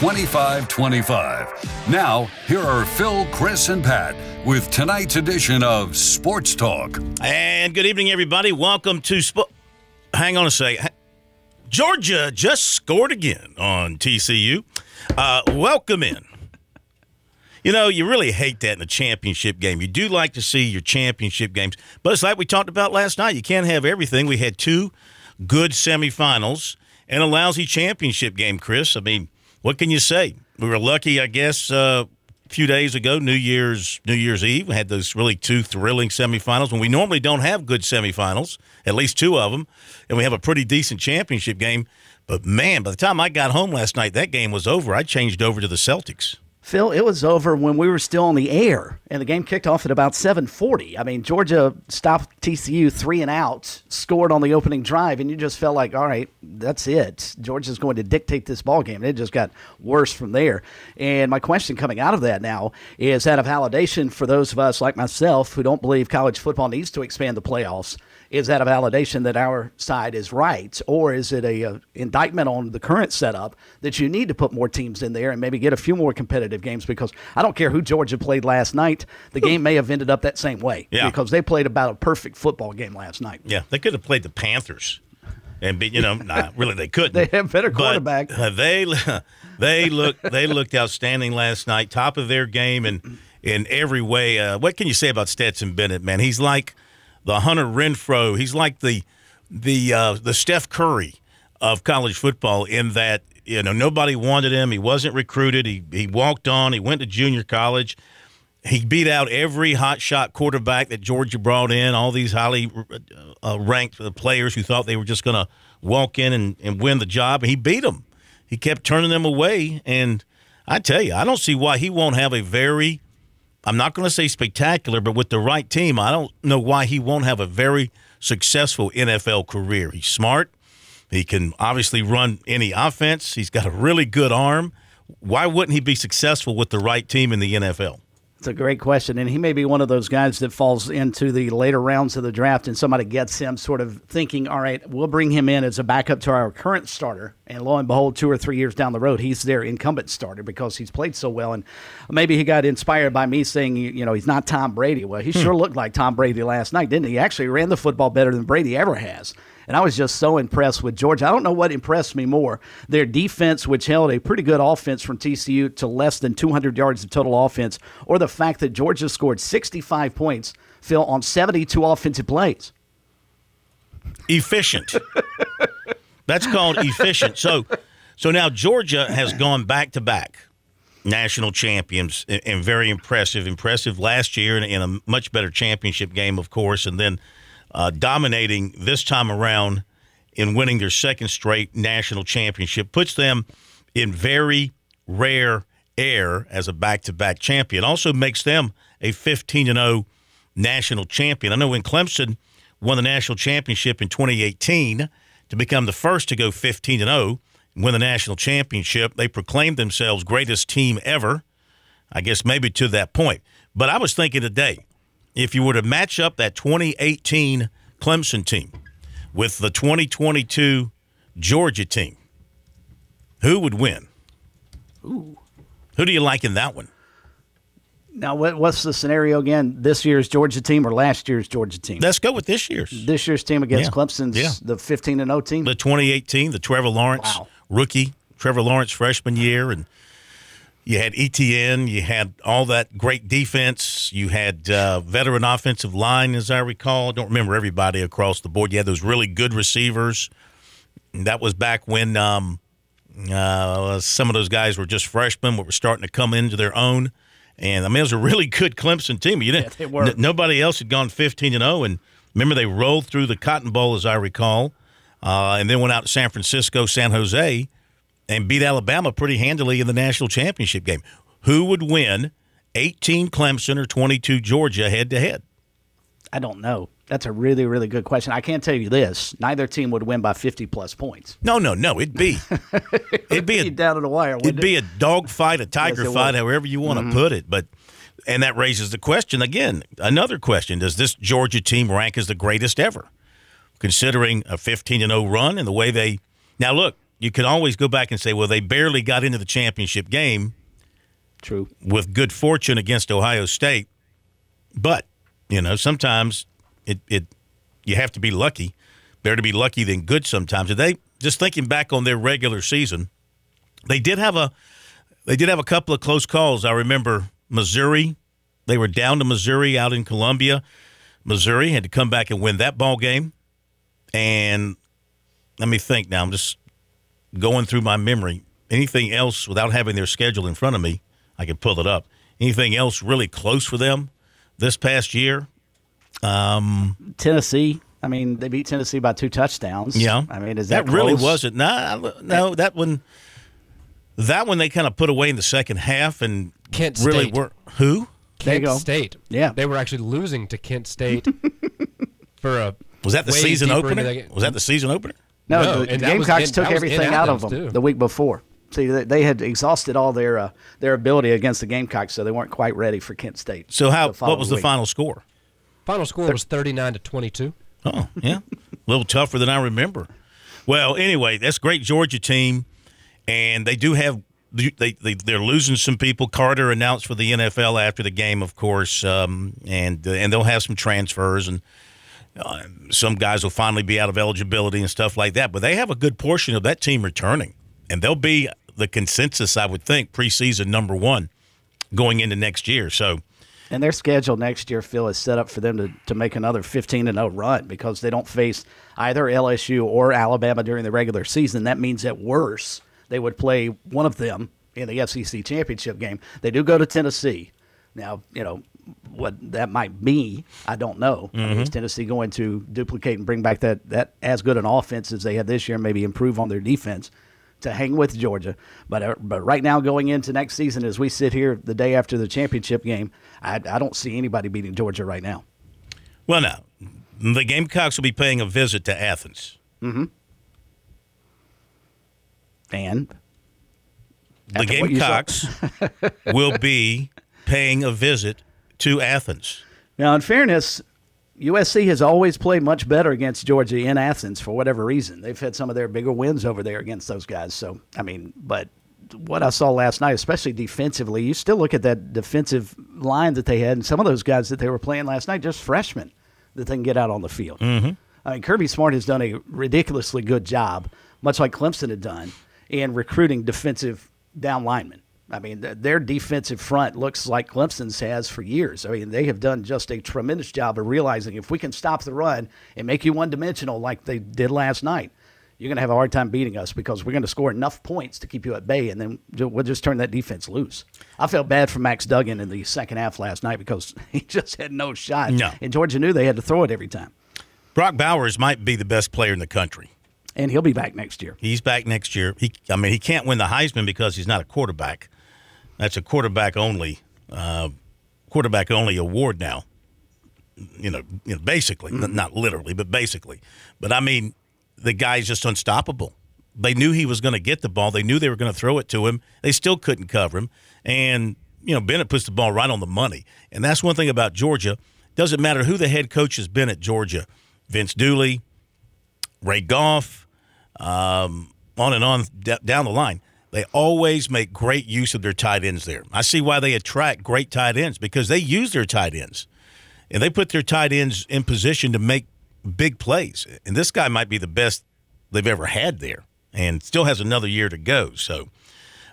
2525. Now, here are Phil, Chris, and Pat with tonight's edition of Sports Talk. And good evening, everybody. Welcome to Sport. Hang on a second. Georgia just scored again on TCU. Uh, welcome in. You know, you really hate that in a championship game. You do like to see your championship games, but it's like we talked about last night. You can't have everything. We had two good semifinals and a lousy championship game, Chris. I mean, what can you say? We were lucky, I guess, uh, a few days ago, New Year's New Year's Eve, we had those really two thrilling semifinals when we normally don't have good semifinals, at least two of them, and we have a pretty decent championship game. But man, by the time I got home last night, that game was over. I changed over to the Celtics. Phil, it was over when we were still on the air, and the game kicked off at about 7:40. I mean, Georgia stopped TCU three and out, scored on the opening drive, and you just felt like, all right, that's it. Georgia's going to dictate this ball game. And it just got worse from there. And my question coming out of that now is that a validation for those of us like myself who don't believe college football needs to expand the playoffs is that a validation that our side is right, or is it a, a, indictment on the current setup that you need to put more teams in there and maybe get a few more competitive games? Because I don't care who Georgia played last night, the game may have ended up that same way Yeah. because they played about a perfect football game last night. Yeah, they could have played the Panthers, and be, you know, nah, really they couldn't. They have better But, quarterback. uh, they they looked they looked outstanding last night, top of their game, and in every way. Uh, what can you say about Stetson Bennett? Man, he's like the Hunter Renfrow. He's like the the uh, the Steph Curry of college football in that you know nobody wanted him. He wasn't recruited. He he walked on. He went to junior college. He beat out every hot shot quarterback that Georgia brought in. All these highly uh, ranked players who thought they were just going to walk in and, and win the job. He beat them. He kept turning them away, and I tell you, I don't see why he won't have a very I'm not going to say spectacular, but with the right team, I don't know why he won't have a very successful NFL career. He's smart. He can obviously run any offense. He's got a really good arm. Why wouldn't he be successful with the right team in the NFL? It's a great question, and he may be one of those guys that falls into the later rounds of the draft, and somebody gets him sort of thinking, "All right, we'll bring him in as a backup to our current starter," and lo and behold, two or three years down the road, he's their incumbent starter because he's played so well, and maybe he got inspired by me saying, you know, he's not Tom Brady. Well, he hmm. sure looked like Tom Brady last night, didn't he? He actually ran the football better than Brady ever has. And I was just so impressed with Georgia. I don't know what impressed me more their defense, which held a pretty good offense from TCU to less than 200 yards of total offense, or the fact that Georgia scored 65 points, Phil, on 72 offensive plays. efficient. That's called efficient. So, so now Georgia has gone back to back national champions and, very impressive. Impressive last year in, in a much better championship game, of course, and then uh, dominating this time around in winning their second straight national championship puts them in very rare air as a back-to-back champion. Also makes them a 15 and 0 national champion. I know when Clemson won the national championship in 2018 to become the first to go 15 and 0, win the national championship, they proclaimed themselves greatest team ever. I guess maybe to that point. But I was thinking today, if you were to match up that 2018 Clemson team with the 2022 Georgia team, who would win? Who do you like in that one? Now, what, what's the scenario again? This year's Georgia team or last year's Georgia team? Let's go with this year's. this year's team against Yeah. Clemson's Yeah. the 15 and 0 team. The 2018, the Trevor Lawrence Wow. rookie, Trevor Lawrence freshman year, and you had Etienne, you had all that great defense, you had uh, veteran offensive line, as I recall. I don't remember everybody across the board. You had those really good receivers. That was back when um, uh, some of those guys were just freshmen, but were starting to come into their own. And I mean, it was a really good Clemson team. You didn't, were. n- nobody else had gone 15 and 0. And remember, they rolled through the Cotton Bowl, as I recall, uh, and then went out to San Francisco, San Jose, and beat Alabama pretty handily in the national championship game. Who would win 18 Clemson or 22 Georgia head to head? I don't know. That's a really, really good question. I can't tell you this: neither team would win by fifty plus points. No, no, no. It'd be it'd be a down to the wire. It'd be a dog fight, a tiger Yes, fight, would. however you want to mm-hmm. put it. But and that raises the question again. Another question: Does this Georgia team rank as the greatest ever, considering a 15 and 0 run and the way they? Now, look, you can always go back and say, well, they barely got into the championship game true. with good fortune against Ohio State. But, you know, sometimes it, it you have to be lucky. Better to be lucky than good sometimes. And they just thinking back on their regular season, they did have a they did have a couple of close calls. I remember Missouri. They were down to Missouri out in Columbia. Missouri had to come back and win that ball game. And let me think now. I'm just going through my memory. Anything else without having their schedule in front of me, I could pull it up. Anything else really close for them this past year? Um, Tennessee. I mean, they beat Tennessee by two touchdowns. Yeah, I mean, is that, really close? wasn't? Nah, no, that one. That one they kind of put away in the second half and Kent really State. were who Kent go. State. Yeah. They were actually losing to Kent State for a was that the way season opener? into the- Was that the season opener? No, No, the, and the that was Gamecocks in- took that was in everything out of them too. the week before. See, they, they had exhausted all their uh, their ability against the Gamecocks, so they weren't quite ready for Kent State. So how? What was following the week. final score? final score was 39 to 22. Oh, yeah. a little tougher than I remember. Well, anyway, that's great Georgia team, and they do have they, they they're losing some people. Carter announced for the NFL after the game, of course, um, and uh, and they'll have some transfers and. Uh, some guys will finally be out of eligibility and stuff like that, but they have a good portion of that team returning, and they'll be the consensus, I would think, preseason number one going into next year. So, And their schedule next year, Phil, is set up for them to, to make another 15 and 0 run because they don't face either LSU or Alabama during the regular season. That means at worst, they would play one of them in the SEC championship game. They do go to Tennessee. Now, you know, what that might be, I don't know. I mean, is Tennessee going to duplicate and bring back that, that as good an offense as they had this year, maybe improve on their defense? to hang with Georgia. But uh, but right now, going into next season, as we sit here the day after the championship game, I, I don't see anybody beating Georgia right now. well, now the Gamecocks will be paying a visit to Athens. And the After what you saw- Gamecocks will be paying a visit to Athens. now, in fairness, USC has always played much better against Georgia in Athens for whatever reason. They've had some of their bigger wins over there against those guys. So I mean, but what I saw last night, especially defensively, you still look at that defensive line that they had, and some of those guys that they were playing last night, just freshmen that they can get out on the field. Mm-hmm. I mean, Kirby Smart has done a ridiculously good job, much like Clemson had done, in recruiting defensive down linemen. I mean, th- their defensive front looks like Clemson's has for years. I mean, they have done just a tremendous job of realizing if we can stop the run and make you one dimensional like they did last night, you're going to have a hard time beating us because we're going to score enough points to keep you at bay, and then we'll just turn that defense loose. I felt bad for Max Duggan in the second half last night because he just had no shot. No. And Georgia knew they had to throw it every time. Brock Bowers might be the best player in the country. And he'll be back next year. He's back next year. He, I mean, he can't win the Heisman because he's not a quarterback. That's a quarterback only, uh, quarterback only award now. You know, you know, basically, n- not literally, but basically. But I mean, the guy's just unstoppable. They knew he was going to get the ball. They knew they were going to throw it to him. They still couldn't cover him. And you know, Bennett puts the ball right on the money. And that's one thing about Georgia. Doesn't matter who the head coach has been at Georgia, Vince Dooley, Ray Goff, um, on and on d- down the line. They always make great use of their tight ends there. I see why they attract great tight ends because they use their tight ends and they put their tight ends in position to make big plays. And this guy might be the best they've ever had there and still has another year to go. So,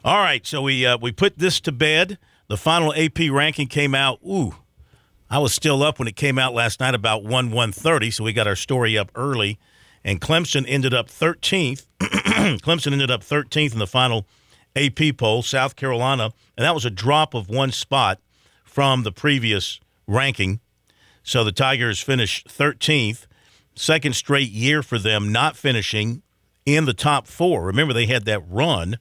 all right, so we uh, we put this to bed. The final AP ranking came out. Ooh, I was still up when it came out last night about 1 130, so we got our story up early. And Clemson ended up 13th. Clemson ended up 13th in the final AP poll, South Carolina, and that was a drop of one spot from the previous ranking. So the Tigers finished 13th, second straight year for them not finishing in the top four. Remember, they had that run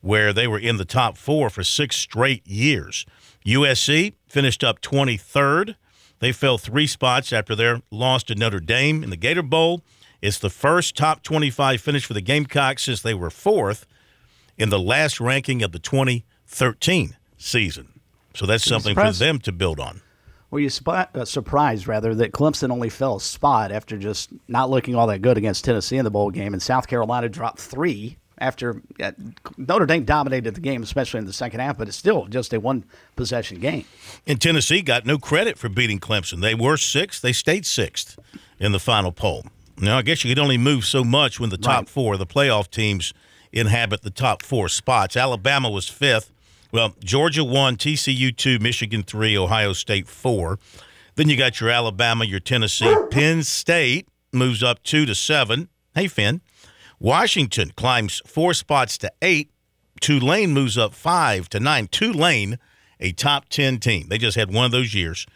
where they were in the top four for six straight years. USC finished up 23rd. They fell three spots after their loss to Notre Dame in the Gator Bowl. It's the first top 25 finish for the Gamecocks since they were fourth in the last ranking of the 2013 season. So that's something for them to build on. Were you uh, surprised, rather, that Clemson only fell a spot after just not looking all that good against Tennessee in the bowl game, and South Carolina dropped three after uh, Notre Dame dominated the game, especially in the second half, but it's still just a one possession game. And Tennessee got no credit for beating Clemson. They were sixth, they stayed sixth in the final poll. Now, I guess you could only move so much when the top right. four, the playoff teams, inhabit the top four spots. Alabama was fifth. Well, Georgia one, TCU two, Michigan three, Ohio State four. Then you got your Alabama, your Tennessee. Penn State moves up two to seven. Hey, Finn. Washington climbs four spots to eight. Tulane moves up five to nine. Tulane, a top 10 team. They just had one of those years.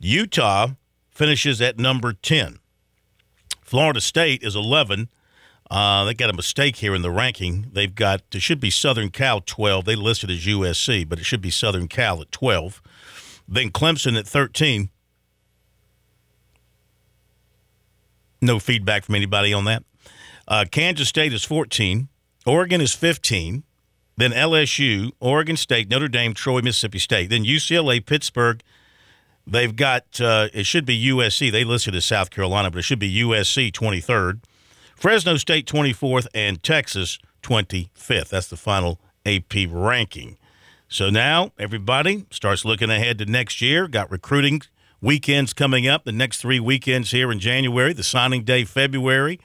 Utah finishes at number 10. Florida State is 11. Uh, they got a mistake here in the ranking. They've got, it should be Southern Cal 12. They listed as USC, but it should be Southern Cal at 12. Then Clemson at 13. No feedback from anybody on that. Uh, Kansas State is 14. Oregon is 15. Then LSU, Oregon State, Notre Dame, Troy, Mississippi State. Then UCLA, Pittsburgh. They've got, uh, it should be USC. They listed as South Carolina, but it should be USC 23rd. Fresno State 24th and Texas 25th. That's the final AP ranking. So now everybody starts looking ahead to next year. Got recruiting weekends coming up, the next three weekends here in January, the signing day February.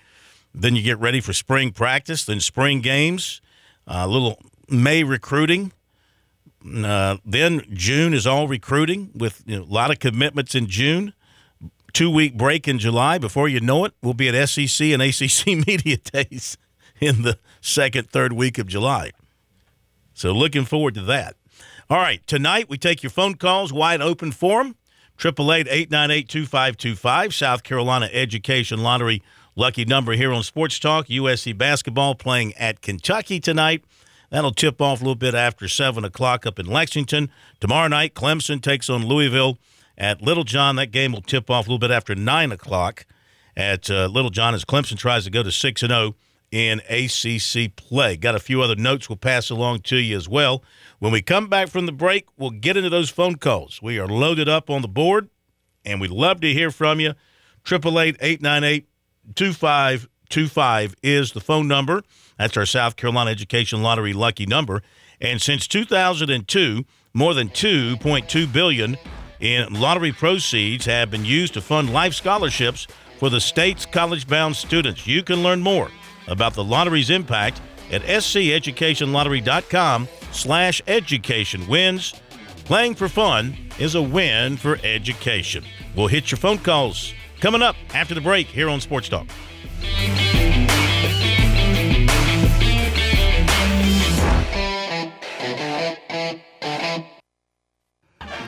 Then you get ready for spring practice, then spring games, a uh, little May recruiting. Uh, then June is all recruiting with you know, a lot of commitments in June. Two week break in July. Before you know it, we'll be at SEC and ACC media days in the second, third week of July. So looking forward to that. All right, tonight we take your phone calls, wide open forum. 888 898 2525, South Carolina Education Lottery Lucky number here on Sports Talk. USC basketball playing at Kentucky tonight. That'll tip off a little bit after 7 o'clock up in Lexington. Tomorrow night, Clemson takes on Louisville at Littlejohn. That game will tip off a little bit after 9 o'clock at uh, Littlejohn as Clemson tries to go to 6 and 0 in ACC play. Got a few other notes we'll pass along to you as well. When we come back from the break, we'll get into those phone calls. We are loaded up on the board, and we'd love to hear from you. 888 898 2525 is the phone number. That's our South Carolina Education Lottery lucky number. And since 2002, more than 2.2 billion in lottery proceeds have been used to fund life scholarships for the state's college-bound students. You can learn more about the lottery's impact at sceducationlottery.com slash education wins. Playing for fun is a win for education. We'll hit your phone calls Coming up after the break here on Sports Talk.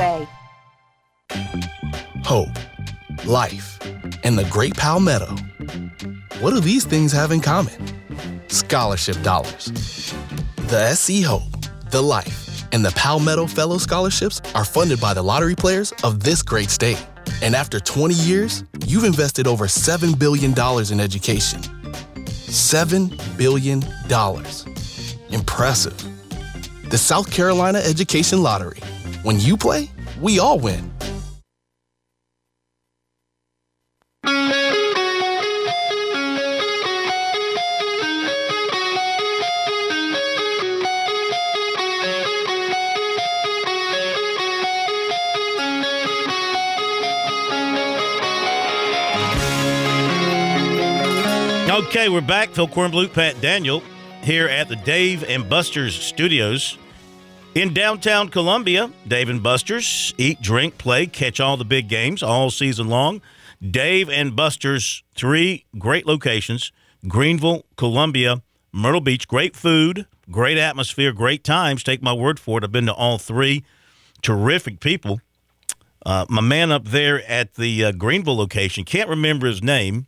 way. Hope, life, and the Great Palmetto. What do these things have in common? Scholarship dollars. The SC Hope, the Life, and the Palmetto Fellow Scholarships are funded by the lottery players of this great state. And after 20 years, you've invested over $7 billion in education $7 billion. Impressive. The South Carolina Education Lottery. When you play, we all win. Okay, we're back. Phil Kornblut, Pat Daniel, here at the Dave and Buster's Studios in downtown Columbia. Dave and Buster's eat, drink, play, catch all the big games all season long. Dave and Buster's three great locations: Greenville, Columbia, Myrtle Beach. Great food, great atmosphere, great times. Take my word for it. I've been to all three. Terrific people. Uh, my man up there at the uh, Greenville location can't remember his name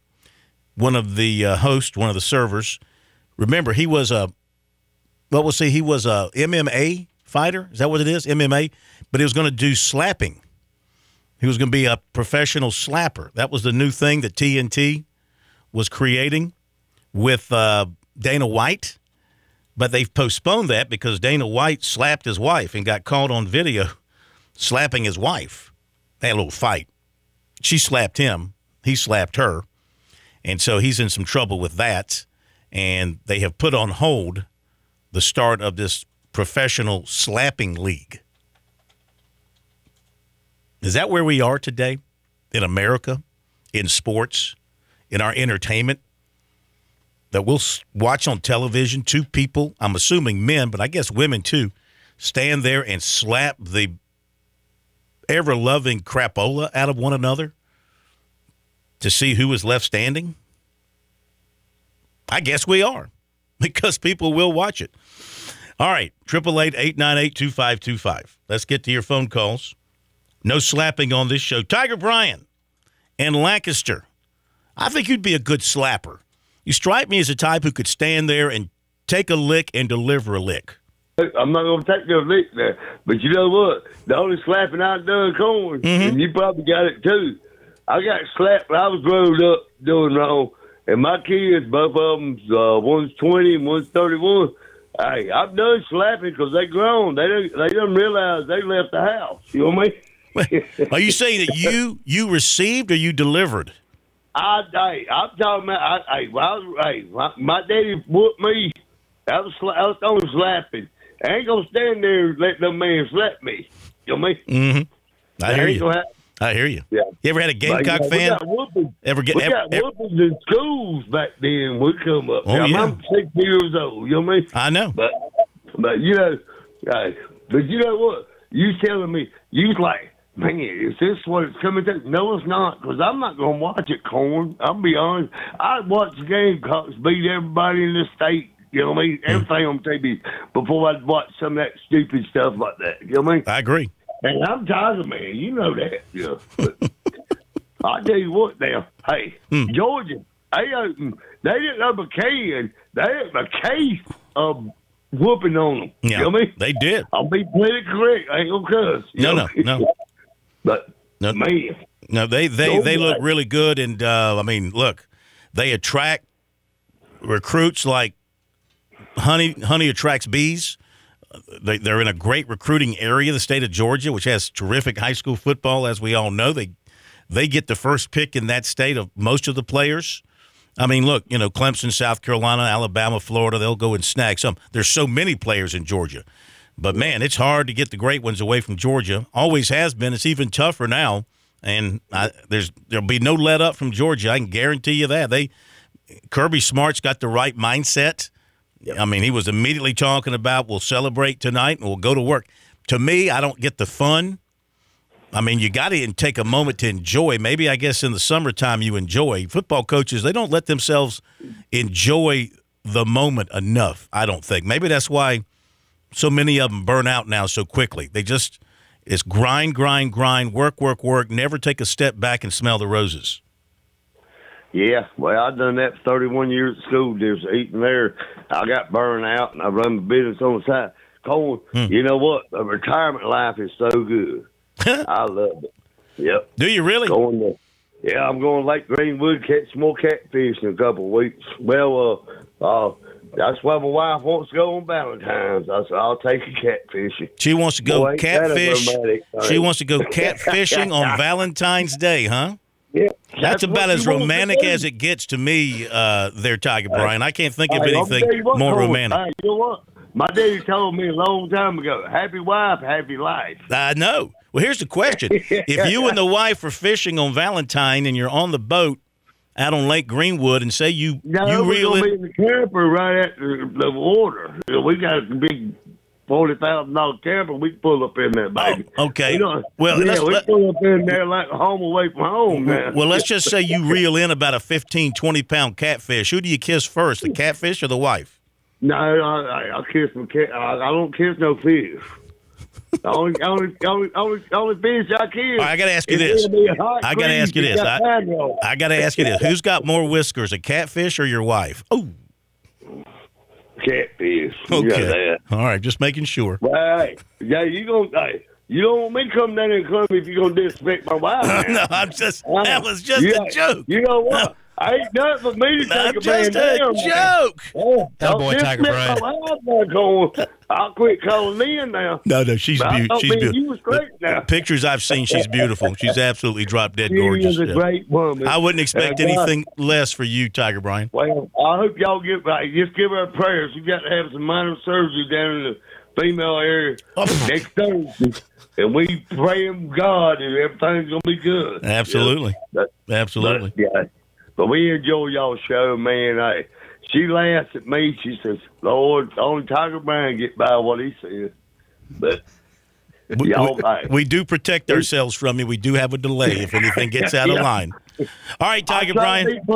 one of the uh, hosts, one of the servers. Remember, he was a what was he? He was a MMA fighter. Is that what it is? MMA, but he was going to do slapping. He was going to be a professional slapper. That was the new thing that TNT was creating with uh, Dana White. But they've postponed that because Dana White slapped his wife and got caught on video slapping his wife. They had a little fight. She slapped him. He slapped her. And so he's in some trouble with that. And they have put on hold the start of this professional slapping league. Is that where we are today in America, in sports, in our entertainment? That we'll watch on television two people, I'm assuming men, but I guess women too, stand there and slap the ever loving crapola out of one another? to see who is left standing? I guess we are because people will watch it. All right, 888 898 2525. Let's get to your phone calls. No slapping on this show. Tiger Bryan and Lancaster. I think you'd be a good slapper. You strike me as a type who could stand there and take a lick and deliver a lick. I'm not gonna take no lick there, but you know what? The only slapping I've done corn, Mm-hmm. and you probably got it too. I got slapped when I was growing up doing wrong, and my kids, both of them, uh, one's 20 and one's 31. Hey, I'm done slapping because they grown. They don't, they don't realize they left the house. You know what I mean? Are you saying that you you received or you delivered? I, hey, I'm talking about. I, I was, hey, my, my daddy whooped me. I was, I was slapping. I ain't gonna stand there and let them man slap me. You know what I mean? Mm-hmm. I hear ain't you. gonna happen. I hear you. Yeah. You ever had a Gamecock know, fan? We got. Ever get we ever, got ever- in schools back then. We come up. Oh, Now, yeah. I'm six years old. You know what I mean? I know. But but you know, hey, but you know what? You telling me you like, man, is this what it's coming to? No, it's not, because I'm not gonna watch it, corn. I'll be honest. I watch Gamecocks beat everybody in the state. You know what I mean? Hmm. Everything on TV before I'd watch some of that stupid stuff like that. You know what I mean? I agree. And I'm Tiger man, you know that. Yeah. But I tell you what now, hey, Hmm. Georgia, they opened they didn't open a can, they opened a case of whooping on them. Yeah, You know what I mean? they did. I'll be politically correct. I ain't gonna cuss. No, know? no, no. but No. man, No, they they Go they look really good, and uh, I mean, look, they attract recruits like honey. Honey attracts bees. They, they're in a great recruiting area, the state of Georgia, which has terrific high school football, as we all know. They they get the first pick in that state of most of the players. I mean, look, you know, Clemson, South Carolina, Alabama, Florida, they'll go and snag some. There's so many players in Georgia. But man, it's hard to get the great ones away from Georgia. Always has been. It's even tougher now. And I, there's there'll be no let up from Georgia. I can guarantee you that. They Kirby Smart's got the right mindset. I mean, he was immediately talking about we'll celebrate tonight and we'll go to work. To me, I don't get the fun. I mean, you got to take a moment to enjoy. Maybe I guess in the summertime you enjoy. Football coaches, they don't let themselves enjoy the moment enough, I don't think. Maybe that's why so many of them burn out now so quickly. They just it's grind, grind, grind, work, work, work, never take a step back and smell the roses. Yeah. Well, I done that for 31 years at school. Just eating there, I got burned out, and I run the business on the side. Corn, Hmm. you know what? The retirement life is so good. I love it. Yep. Do you really? Going to, Yeah, I'm going to Lake Greenwood catch some more catfish in a couple of weeks. Well, uh, uh, that's why my wife wants to go on Valentine's. I said I'll take a catfishing. She wants to go Boy, catfish. She wants to go catfishing on Valentine's Day, huh? Yeah, That's, about as she wants to romantic as it gets to me, uh, there, Tiger Brian. I can't think of Hey, anything what, more Cole, romantic. Hey, you know what? My daddy told me a long time ago, happy wife, happy life. I know. Well, here's the question: If you and the wife are fishing on Valentine and you're on the boat out on Lake Greenwood, and say you No, you we're reel gonna be it, in the camper right at the, the water. We got a big forty thousand dollar camper. We pull up in there, baby. Oh, okay. You know, Well, yeah, we let- pull up in there like home away from home. Now. well, let's just say you reel in about a 15, 20 pound catfish. Who do you kiss first, the catfish or the wife? no, I, I, I kiss my cat. I, I don't kiss no fish. The only, only, only, only, only fish I kiss. Right, I gotta ask you is this. gonna be a hot I gotta ask you this. I- I got to ask you this: Who's got more whiskers, a catfish or your wife? Oh, catfish. You okay. All right, just making sure. Right. Yeah, you gonna. Hey, you don't want me to come down there and club if you gonna disrespect my wife. no, I'm just uh, that was just Yeah, a joke. You know what? I ain't nothing for me to take a man just a down. joke. Oh, don't boy, Tiger disrespect my wife now, Cole. I'll quit calling in now. No, no, she's beautiful. She's beautiful. You was great now. Pictures I've seen, she's beautiful. She's absolutely drop dead She gorgeous. is a great woman. I wouldn't expect And, uh, anything less for you, Tiger Brian. Well, I hope y'all get right. Just give her prayers. You got to have some minor surgery down in the female area Oh. next Thursday, and we pray in God that everything's gonna be good. Absolutely, But- absolutely. But, yeah. But we enjoy y'all show, man. Hey, she laughs at me. She says, Lord, only Tiger Brown get by what he says. But We, y'all, we- we do protect ourselves from it. We do have a delay if anything gets out of line. All right, Tiger Brian. be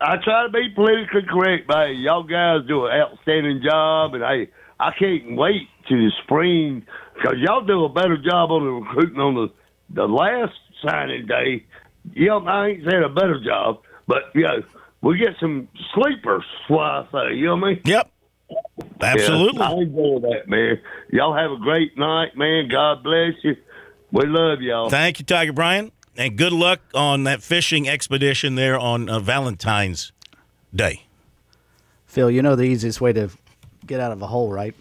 I try to be politically correct, but y'all guys do an outstanding job, and hey, I can't wait to the spring because y'all do a better job on the recruiting on the the last signing day. Know, I ain't saying a better job, but you know, we get some sleepers. Why I say, you know what I mean? Yep, absolutely. Yeah, I enjoy that, man. Y'all have a great night, man. God bless you. We love y'all. Thank you, Tiger Brian, and good luck on that fishing expedition there on uh, Valentine's Day. Phil, you know the easiest way to get out of a hole, right?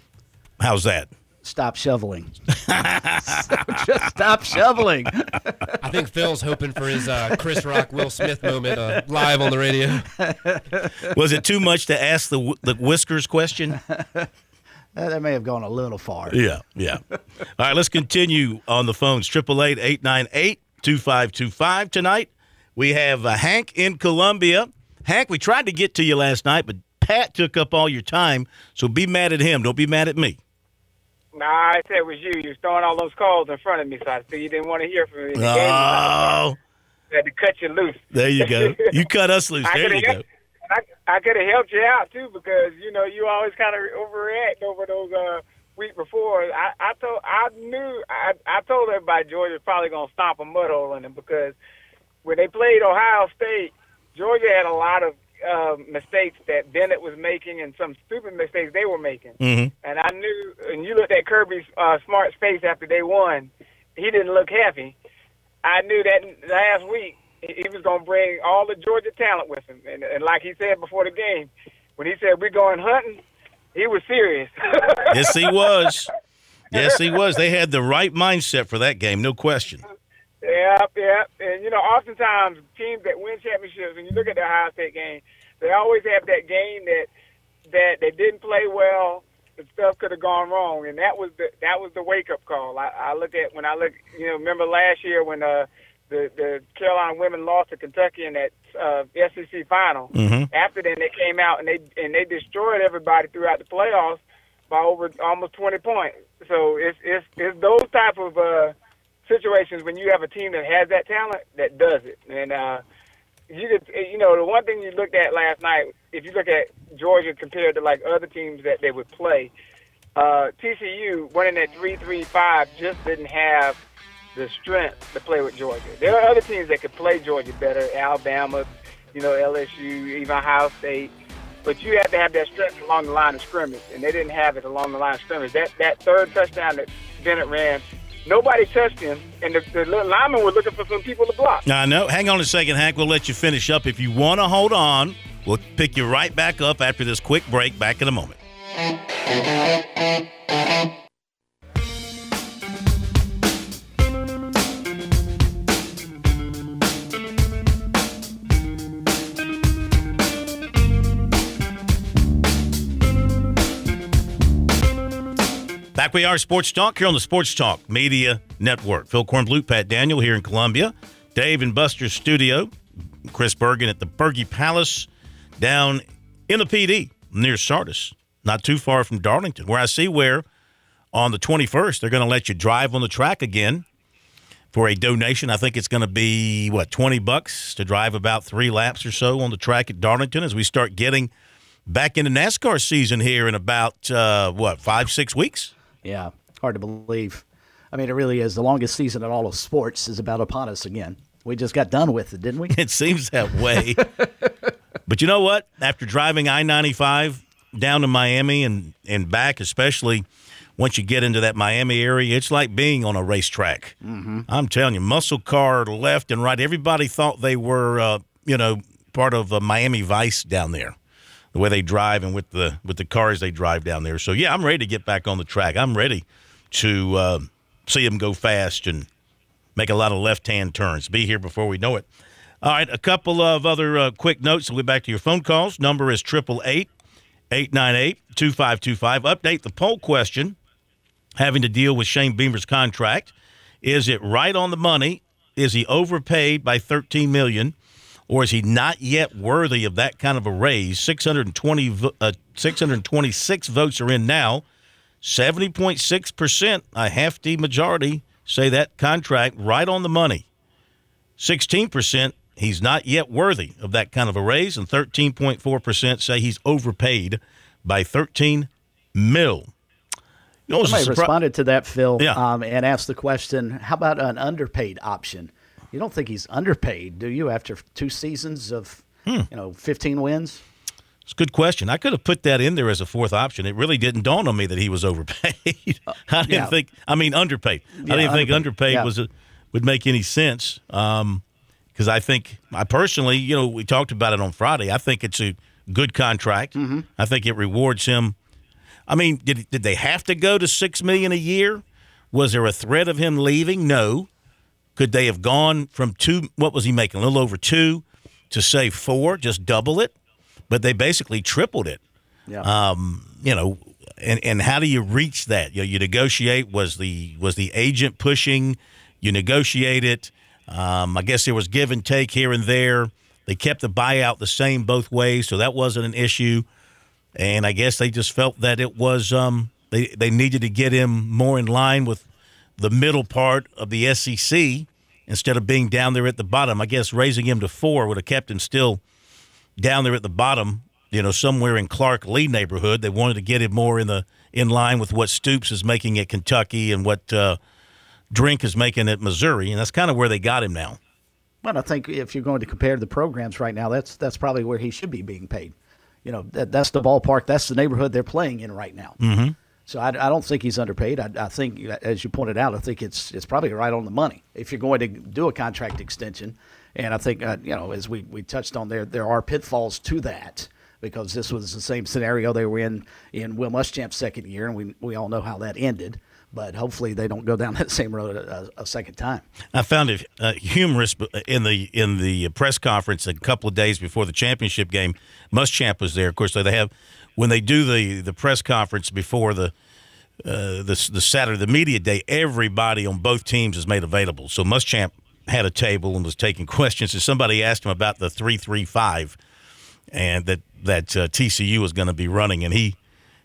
How's that? Stop shoveling. So just stop shoveling. I think Phil's hoping for his uh, Chris Rock, Will Smith moment uh, live on the radio. Was it too much to ask the the whiskers question? That that may have gone a little far. Yeah, yeah. All right, let's continue on the phones. Triple eight eight nine eight two five two five tonight. We have uh, Hank in Columbia. Hank, we tried to get to you last night, but Pat took up all your time. So be mad at him. Don't be mad at me. Nah, I said it was you. You was throwing all those calls in front of me, so I said you didn't want to hear from me. Oh. I had to cut you loose. there you go. You cut us loose. I There you go. I, I could have helped you out too because you know you always kind of overreact over those uh week before. I, I told I knew I I told everybody Georgia's probably gonna stop a mud hole in them because when they played Ohio State, Georgia had a lot of uh, mistakes that Bennett was making and some stupid mistakes they were making. Mhm. And I knew, and you looked at Kirby's uh, Smart's face after they won. He didn't look happy. I knew that last week he he was going to bring all the Georgia talent with him. And, and like he said before the game, when he said we're going hunting, he was serious. Yes, he was. Yes, he was. They had the right mindset for that game, no question. Yep, yep. And you know, oftentimes teams that win championships, when you look at the Ohio State game, they always have that game that that they didn't play well. The stuff could have gone wrong, and that was the that was the wake up call. I, I look at when I look, you know, remember last year when uh, the the Carolina women lost to Kentucky in that uh, SEC final. Mhm. After then, they came out and they and they destroyed everybody throughout the playoffs by over almost twenty points. So it's it's it's those type of uh, situations when you have a team that has that talent that does it. And uh, you could, you know, the one thing you looked at last night, if you look at Georgia compared to like other teams that they would play, uh, TCU running at three three five just didn't have the strength to play with Georgia. There are other teams that could play Georgia better, Alabama, you know, LSU, even Ohio State. But you have to have that strength along the line of scrimmage, and they didn't have it along the line of scrimmage. That that third touchdown that Bennett ran Nobody touched him, and the, the linemen were looking for some people to block. I know. Hang on a second, Hank. We'll let you finish up. If you want to hold on, we'll pick you right back up after this quick break. Back in a moment. We are, Sports Talk, here on the Sports Talk Media Network. Phil Kornblut, Pat Daniel here in Columbia. Dave and Buster's studio. Chris Bergen at the Berge Palace down in the PD near Sardis, not too far from Darlington, where I see where on the 21st they're going to let you drive on the track again for a donation. I think it's going to be, what, 20 bucks to drive about three laps or so on the track at Darlington as we start getting back into NASCAR season here in about, uh, what, five, six weeks? Yeah, hard to believe. I mean, it really is. The longest season in all of sports is about upon us again. We just got done with it, didn't we? It seems that way. but you know what? After driving I 95 down to Miami and, and back, especially once you get into that Miami area, it's like being on a racetrack. Mm-hmm. I'm telling you, muscle car left and right. Everybody thought they were, uh, you know, part of uh, Miami Vice down there the way they drive and with the with the cars they drive down there. So yeah, I'm ready to get back on the track. I'm ready to uh, see them go fast and make a lot of left hand turns. Be here before we know it. All right, a couple of other uh, quick notes. We'll get back to your phone calls. Number is triple eight eight nine eight two five two five. Update the poll question having to deal with Shane Beamer's contract. Is it right on the money? Is he overpaid by thirteen million? Or is he not yet worthy of that kind of a raise? 620, uh, 626 votes are in now. 70.6%, a hefty majority, say that contract right on the money. 16%, he's not yet worthy of that kind of a raise, and 13.4% say he's overpaid by 13 mil. You know, Somebody surpri- responded to that, Phil, yeah. um, and asked the question, how about an underpaid option? You don't think he's underpaid, do you? After two seasons of hmm. you know 15 wins. It's a good question. I could have put that in there as a fourth option. It really didn't dawn on me that he was overpaid. I didn't yeah. think. I mean, underpaid. Yeah, I didn't underpaid. think underpaid yeah. was a, would make any sense. Um, because I think I personally, you know, we talked about it on Friday. I think it's a good contract. Mm-hmm. I think it rewards him. I mean, did did they have to go to six million a year? Was there a threat of him leaving? No. Could they have gone from two? What was he making? A little over two to say four, just double it. But they basically tripled it. Yeah. Um, you know, and and how do you reach that? You know, you negotiate. Was the was the agent pushing? You negotiate it. Um, I guess there was give and take here and there. They kept the buyout the same both ways, so that wasn't an issue. And I guess they just felt that it was um, they they needed to get him more in line with the middle part of the SEC instead of being down there at the bottom. I guess raising him to four would have kept him still down there at the bottom, you know, somewhere in Clark Lea neighborhood. They wanted to get him more in the in line with what Stoops is making at Kentucky and what uh, Drink is making at Missouri, and that's kind of where they got him now. Well, I think if you're going to compare the programs right now, that's that's probably where he should be being paid. You know, that, that's the ballpark, that's the neighborhood they're playing in right now. Mm-hmm. So I, I, don't think he's underpaid. I, I, think, as you pointed out, I think it's it's probably right on the money if you're going to do a contract extension. And I think uh, you know, as we, we touched on there, there are pitfalls to that because this was the same scenario they were in in Will Muschamp's second year, and we we all know how that ended. But hopefully they don't go down that same road a, a second time. I found it uh, humorous in the in the press conference a couple of days before the championship game. Muschamp was there. Of course, So they have when they do the the press conference before the uh, the the Saturday the media day, everybody on both teams is made available. So Muschamp had a table and was taking questions, and somebody asked him about the three three five, and that that uh, TCU was going to be running, and he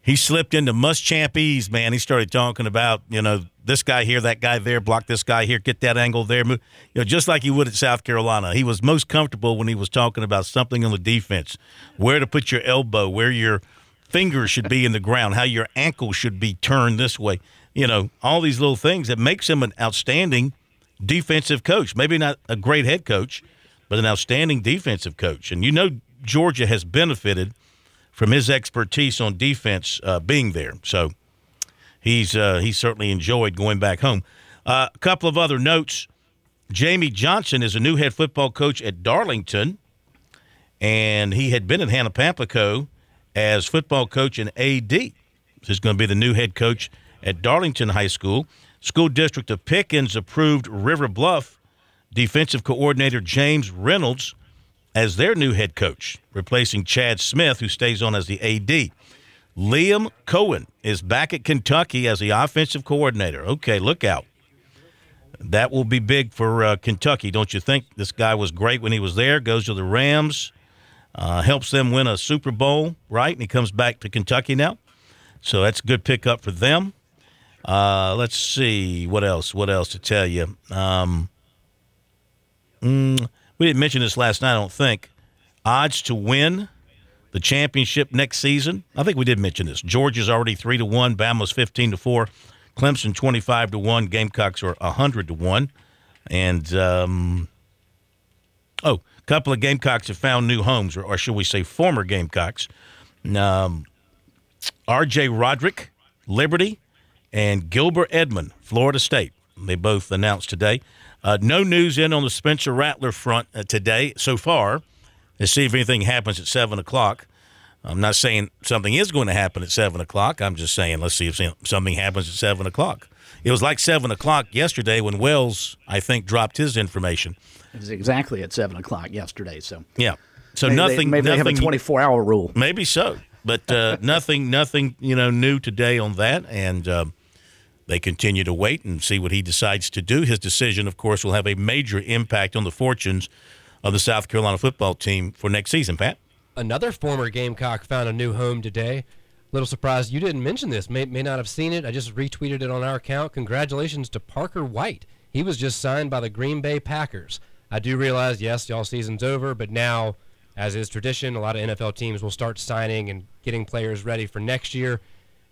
he slipped into Muschampese, man. He started talking about you know this guy here, that guy there, block this guy here, get that angle there, you know, just like he would at South Carolina. He was most comfortable when he was talking about something on the defense, where to put your elbow, where your fingers should be in the ground, how your ankle should be turned this way. You know, all these little things that makes him an outstanding defensive coach. Maybe not a great head coach, but an outstanding defensive coach. And you know, Georgia has benefited from his expertise on defense uh, being there. So he's uh, he certainly enjoyed going back home. Uh, a couple of other notes. Jamie Johnson is a new head football coach at Darlington, and he had been at Hannah Pamplico as football coach and AD. He's going to be the new head coach at Darlington High School. School District of Pickens approved River Bluff defensive coordinator James Reynolds as their new head coach, replacing Chad Smith, who stays on as the AD. Liam Coen is back at Kentucky as the offensive coordinator. Okay, look out. That will be big for uh, Kentucky, don't you think? This guy was great when he was there, goes to the Rams, uh, helps them win a Super Bowl, right? And he comes back to Kentucky now. So that's a good pickup for them. Uh, let's see. What else? What else to tell you? Um, mm, we didn't mention this last night, I don't think. Odds to win the championship next season. I think we did mention this. Georgia's already 3 to 1, Bama's 15 to 4. Clemson 25 to 1, Gamecocks are 100 to 1. And um, oh, couple of Gamecocks have found new homes or, or should we say former Gamecocks. Um, RJ Roderick, Liberty, and Gilbert Edmond, Florida State. They both announced today. Uh, no news in on the Spencer Rattler front uh, today so far. Let's see if anything happens at 7 o'clock. I'm not saying something is going to happen at 7 o'clock. I'm just saying let's see if something happens at 7 o'clock. It was like 7 o'clock yesterday when Wells, I think, dropped his information. It was exactly at 7 o'clock yesterday. So Yeah. So maybe nothing. They, maybe nothing, they have a 24 hour rule. Maybe so. But uh, nothing, nothing, you know, new today on that. And. Um, they continue to wait and see what he decides to do. His decision, of course, will have a major impact on the fortunes of the South Carolina football team for next season, Pat. Another former Gamecock found a new home today. Little surprised you didn't mention this. May, may not have seen it. I just retweeted it on our account. Congratulations to Parker White. He was just signed by the Green Bay Packers. I do realize, yes, y'all season's over, but now, as is tradition, a lot of NFL teams will start signing and getting players ready for next year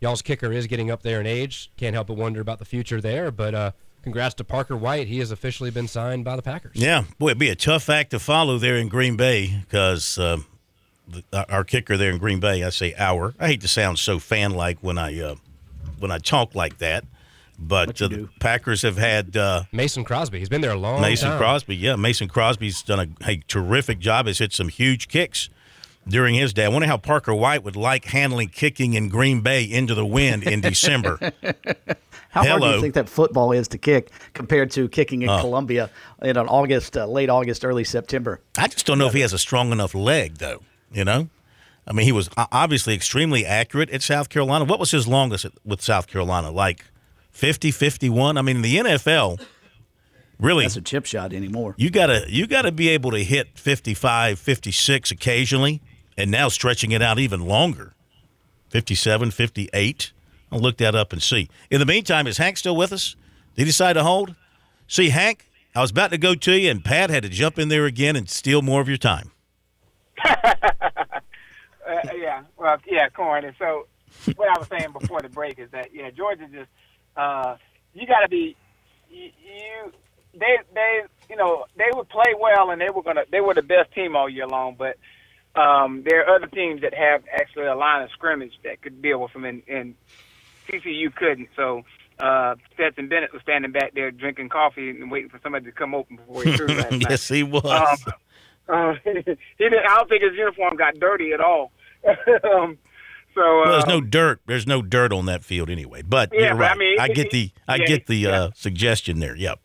y'all's kicker is getting up there in age. Can't help but wonder about the future there. But uh, congrats to Parker White. He has officially been signed by the Packers. Yeah, boy, it'd be a tough act to follow there in Green Bay because uh, our kicker there in Green Bay, I say our. I hate to sound so fan like when I uh, when I talk like that. But uh, the Packers have had uh, Mason Crosby. He's been there a long time. Mason time. Crosby, yeah. Mason Crosby's done a, a terrific job. Has hit some huge kicks during his day. I wonder how Parker White would like handling kicking in Green Bay into the wind in December. how Hello. hard do you think that football is to kick compared to kicking in uh, Columbia in an August, uh, late August, early September? I just don't know if he has a strong enough leg, though. You know, I mean, he was obviously extremely accurate at South Carolina. What was his longest with South Carolina? Like 50, 51? I mean, the NFL really that's a chip shot anymore. You gotta you gotta be able to hit 55, 56 occasionally and now stretching it out even longer 57, 58. I'll look that up and see. In the meantime, is Hank still with us? Did he decide to hold? See, Hank, I was about to go to you, and Pat had to jump in there again and steal more of your time. uh, yeah, well, yeah, Corn. And so, what I was saying before the break is that yeah, Georgia just uh, you got to be you, you they they you know they would play well and they were gonna they were the best team all year long, but um, there are other teams that have actually a line of scrimmage that could deal with them, and, and TCU couldn't. So uh, Stetson Bennett was standing back there drinking coffee and waiting for somebody to come open before he threw last night. yes, he was. Um, uh, he didn't, I don't think his uniform got dirty at all. um, so uh, well, there's no dirt. There's no dirt on that field anyway. But yeah, right. I, mean, I get the I yeah, get the yeah. uh, suggestion there. Yep.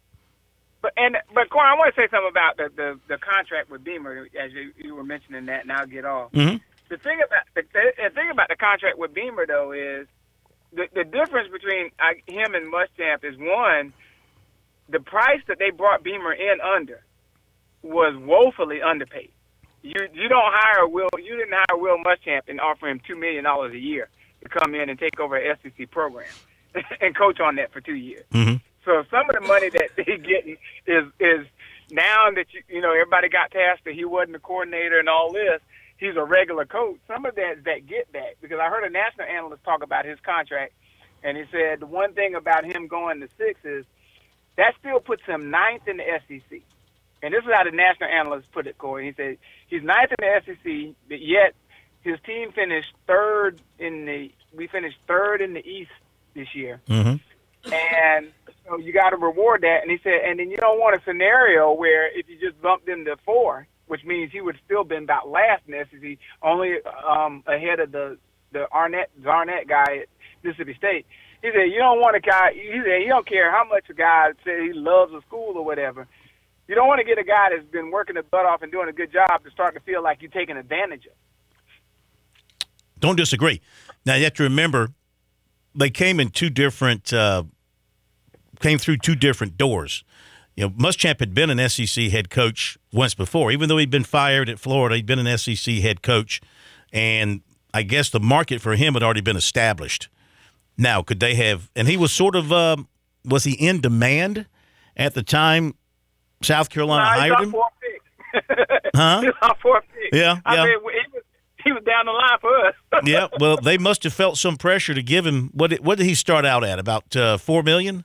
But and but Corn, I want to say something about the, the, the contract with Beamer, as you, you were mentioning that, and I'll get off. Mm-hmm. The thing about the, the thing about the contract with Beamer though is the the difference between him and Muschamp is one, the price that they brought Beamer in under was woefully underpaid. You you don't hire Will you didn't hire Will Muschamp and offer him two million dollars a year to come in and take over an SEC program and coach on that for two years. Mm-hmm. So some of the money that they getting is is now that you you know everybody got past that he wasn't a coordinator and all this. He's a regular coach. Some of that that get back because I heard a national analyst talk about his contract, and he said the one thing about him going to six is that still puts him ninth in the SEC. And this is how the national analyst put it, Corey. He said he's ninth in the SEC, but yet his team finished third in the. We finished third in the East this year. Mm-hmm. And So you got to reward that. And he said, and then you don't want a scenario where if you just bumped him to four, which means he would still been about last in the SEC, only um, ahead of the the Arnett Zarnett guy at Mississippi State. He said you don't want a guy. He said you don't care how much a guy said he loves the school or whatever. You don't want to get a guy that's been working his butt off and doing a good job to start to feel like you're taking advantage of. Don't disagree. Now you have to remember they came in two different uh, came through two different doors. You know, Muschamp had been an SEC head coach once before, even though he'd been fired at Florida. He'd been an SEC head coach, and I guess the market for him had already been established. Now, could they have? And he was sort of uh, was he in demand at the time? South Carolina Nah, he's hired him. fourth pick. Huh? Our fourth pick. Yeah, I yeah. mean, he was he was down the line for us. yeah, well, they must have felt some pressure to give him what? Did, what did he start out at? About uh, four million.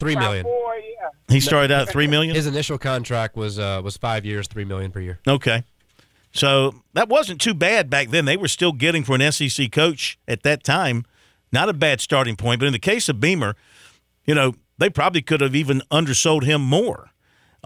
Three About million. Four, yeah. He started out at three million. His initial contract was uh, was five years, three million per year. Okay. So that wasn't too bad back then. They were still getting for an SEC coach at that time, not a bad starting point. But in the case of Beamer, you know, they probably could have even undersold him more,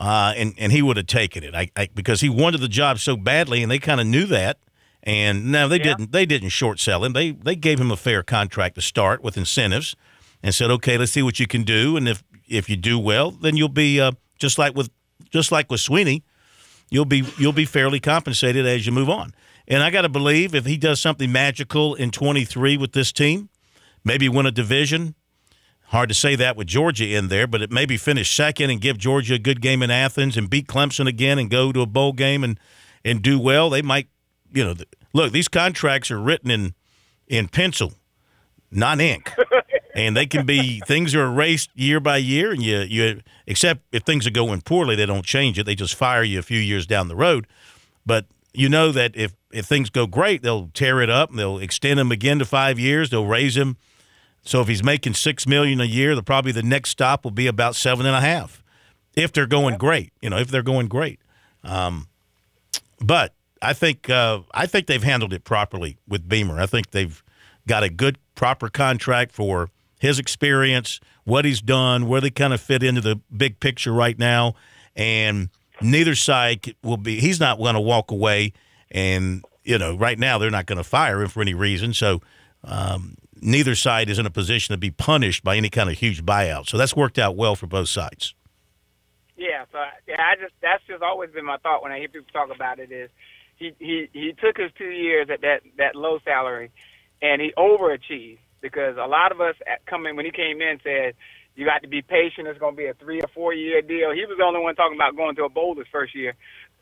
uh, and and he would have taken it. I, I because he wanted the job so badly, and they kind of knew that. And no, they didn't. They didn't short sell him. They they gave him a fair contract to start with incentives, and said, okay, let's see what you can do. And if if you do well, then you'll be uh, just like with just like with Swinney you'll be you'll be fairly compensated as you move on. And I got to believe if he does something magical in 23 with this team, maybe win a division. Hard to say that with Georgia in there, but it maybe finish second and give Georgia a good game in Athens and beat Clemson again and go to a bowl game and and do well. They might, you know, look. These contracts are written in in pencil, not ink, and they can be things are erased year by year. And you you except if things are going poorly, they don't change it. They just fire you a few years down the road. But you know that if if things go great, they'll tear it up. And they'll extend him again to five years. They'll raise him. So if he's making six million a year, the probably the next stop will be about seven and a half. If they're going great, you know, if they're going great. Um, but I think uh, I think they've handled it properly with Beamer. I think they've got a good, proper contract for his experience, what he's done, where they kind of fit into the big picture right now, and neither side will be. He's not going to walk away, and you know, right now they're not going to fire him for any reason. So. Um, Neither side is in a position to be punished by any kind of huge buyout. So that's worked out well for both sides. Yeah, so yeah, I just that's just always been my thought when I hear people talk about it is he he he took his two years at that that low salary, and he overachieved because a lot of us coming when he came in said you got to be patient. It's going to be a three or four year deal. He was the only one talking about going to a bowl his first year,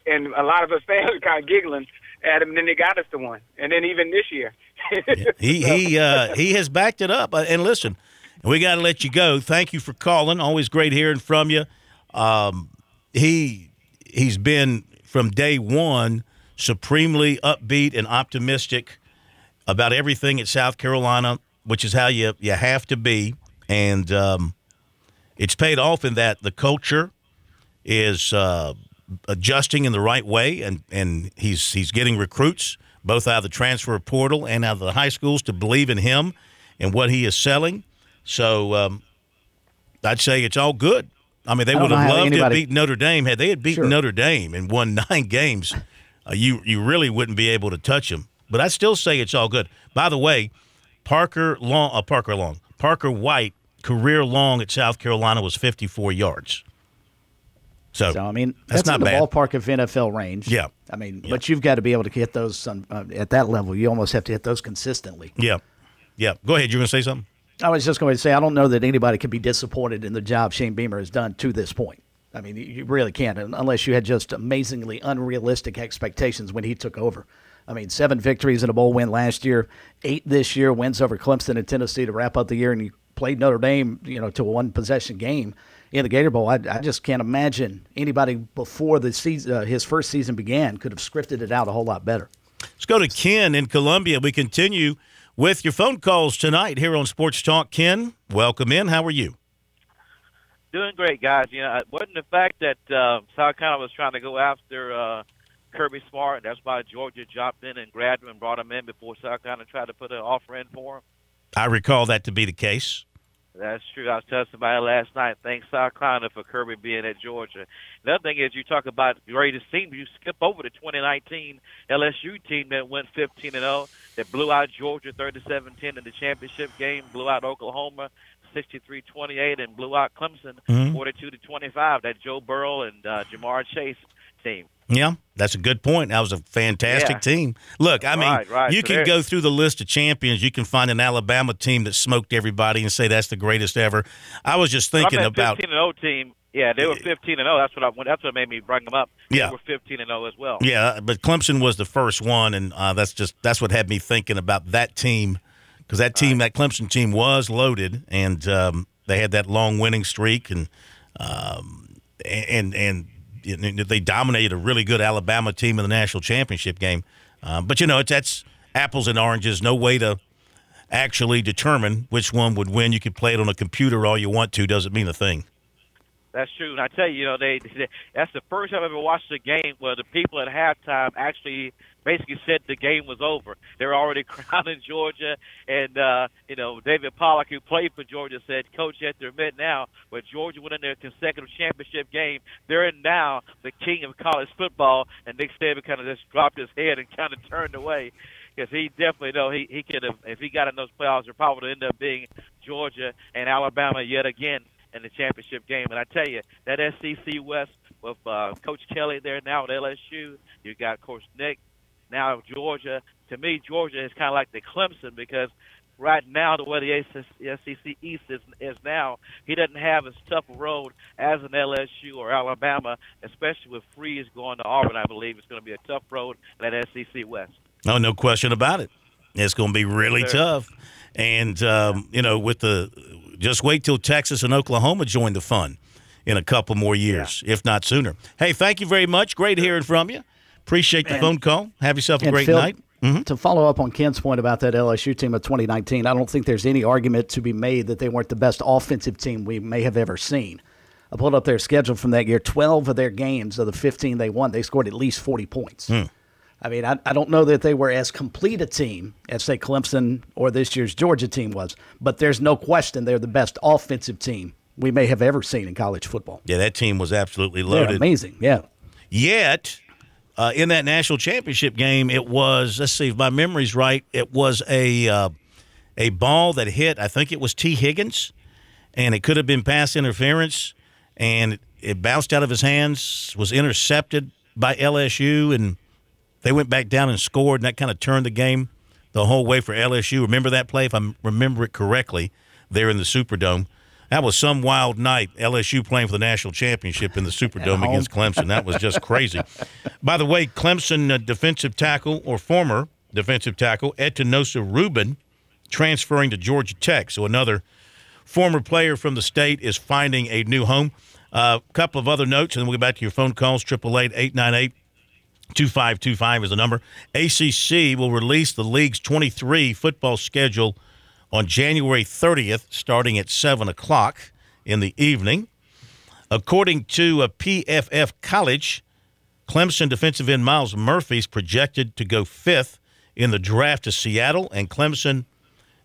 and a lot of us fans kind of giggling at him. And then they got us to one, and then even this year. He he uh, he has backed it up. Uh, And listen, we got to let you go. Thank you for calling. Always great hearing from you. Um, he he's been from day one supremely upbeat and optimistic about everything at South Carolina, which is how you you have to be. And um, it's paid off in that the culture is uh, adjusting in the right way, and, and he's he's getting recruits both out of the transfer portal and out of the high schools to believe in him and what he is selling. So um, I'd say it's all good. I mean, they I would have loved to have anybody- beaten Notre Dame. Had they had beaten Sure. Notre Dame and won nine games, uh, you you really wouldn't be able to touch them. But I still say it's all good. By the way, Parker Long, uh, Parker Long, Parker White career long at South Carolina was 54 yards. So, So I mean, that's that's, not in the bad. ballpark of NFL range. Yeah. I mean, but you've got to be able to hit those on, uh, at that level. You almost have to hit those consistently. yeah, yeah. Go ahead. You're going to say something? I was just going to say, I don't know that anybody could be disappointed in the job Shane Beamer has done to this point. I mean, you- you really can't, unless you had just amazingly unrealistic expectations when he took over. I mean, seven victories and a bowl win last year, eight this year, wins over Clemson and Tennessee to wrap up the year, and you played Notre Dame, you know, to a one possession game in the Gator Bowl. I, I just can't imagine anybody before the season, uh, his first season began, could have scripted it out a whole lot better. Let's go to Ken in Columbia. We continue with your phone calls tonight here on Sports Talk. Ken, welcome in. How are you? Doing great, guys. You know, it wasn't the fact that uh, South Carolina was trying to go after uh, Kirby Smart. That's why Georgia jumped in and grabbed him and brought him in before South Carolina tried to put an offer in for him. I recall that to be the case. That's true. I was telling somebody last night. Thanks South Carolina for Kirby being at Georgia. The other thing is, you talk about greatest team. You skip over the 2019 LSU team that went 15 and 0, that blew out Georgia 37-10 in the championship game, blew out Oklahoma 63-28, and blew out Clemson Mhm. 42 to 25. That Joe Burrow and uh, Ja'Marr Chase team. Yeah, that's a good point. That was a fantastic Yeah. team. Look, I mean, Right, right. you So can there- go through the list of champions. You can find an Alabama team that smoked everybody and say that's the greatest ever. I was just thinking about 15 and 0 team. Yeah, they were 15 and 0. That's what I. That's what made me bring them up. Yeah. they were 15 and 0 as well. Yeah, but Clemson was the first one, and uh, that's just that's what had me thinking about that team because that team, that Clemson team, was loaded, and um, they had that long winning streak, and um, and and, and they dominated a really good Alabama team in the national championship game. Uh, but you know, it's, that's apples and oranges. No way to actually determine which one would win. You could play it on a computer all you want to. Doesn't mean a thing. That's true. And I tell you, you know, they, they that's the first time I've ever watched a game where the people at halftime actually basically said the game was over. They're already crowding Georgia, and uh, you know, David Pollack, who played for Georgia, said, "Coach, you have to now, where Georgia went in their consecutive championship game, they're in now the king of college football." And Nick Saban kind of just dropped his head and kind of turned away. Because he definitely know he he could have if he got in those playoffs, it probably would end up being Georgia and Alabama yet again in the championship game. And I tell you, that SEC West with uh, Coach Kelly there now at LSU, you got Coach Nick, now Georgia. To me, Georgia is kind of like the Clemson because right now, the way the SEC East is, is now, he doesn't have as tough a road as an LSU or Alabama, especially with Freeze going to Auburn. I believe it's going to be a tough road in that SEC West. Oh, no question about it. It's going to be really Yes, tough. And, um, you know, with the just wait till Texas and Oklahoma join the fun in a couple more years, if not sooner. Hey, thank you very much. Great hearing from you. Appreciate the And- phone call. Have yourself a great Phil, night. Mm-hmm. To follow up on Ken's point about that LSU team of 2019, I don't think there's any argument to be made that they weren't the best offensive team we may have ever seen. I pulled up their schedule from that year. 12 of their games of the 15 they won, they scored at least 40 points. Hmm. I mean, I, I don't know that they were as complete a team as, say, Clemson or this year's Georgia team was, but there's no question they're the best offensive team we may have ever seen in college football. Yeah, that team was absolutely They're loaded. amazing. Yeah. Yet, uh, in that national championship game, it was let's see if my memory's right. It was a uh, a ball that hit. I think it was Tee Higgins, and it could have been pass interference, and it, it bounced out of his hands, was intercepted by LSU, and they went back down and scored, and that kind of turned the game the whole way for LSU. Remember that play, if I remember it correctly, there in the Superdome. That was some wild night. LSU playing for the national championship in the Superdome against Clemson. That was just crazy. By the way, Clemson uh, defensive tackle or former defensive tackle Etinosa Reuben transferring to Georgia Tech. So another former player from the state is finding a new home. A uh, couple of other notes, and then we'll get back to your phone calls. Triple eight eight nine eight 2525 is the number. ACC will release the league's 23 football schedule on January 30th, starting at 7 o'clock in the evening. According to a PFF College, Clemson defensive end Myles Murphy is projected to go fifth in the draft to Seattle, and Clemson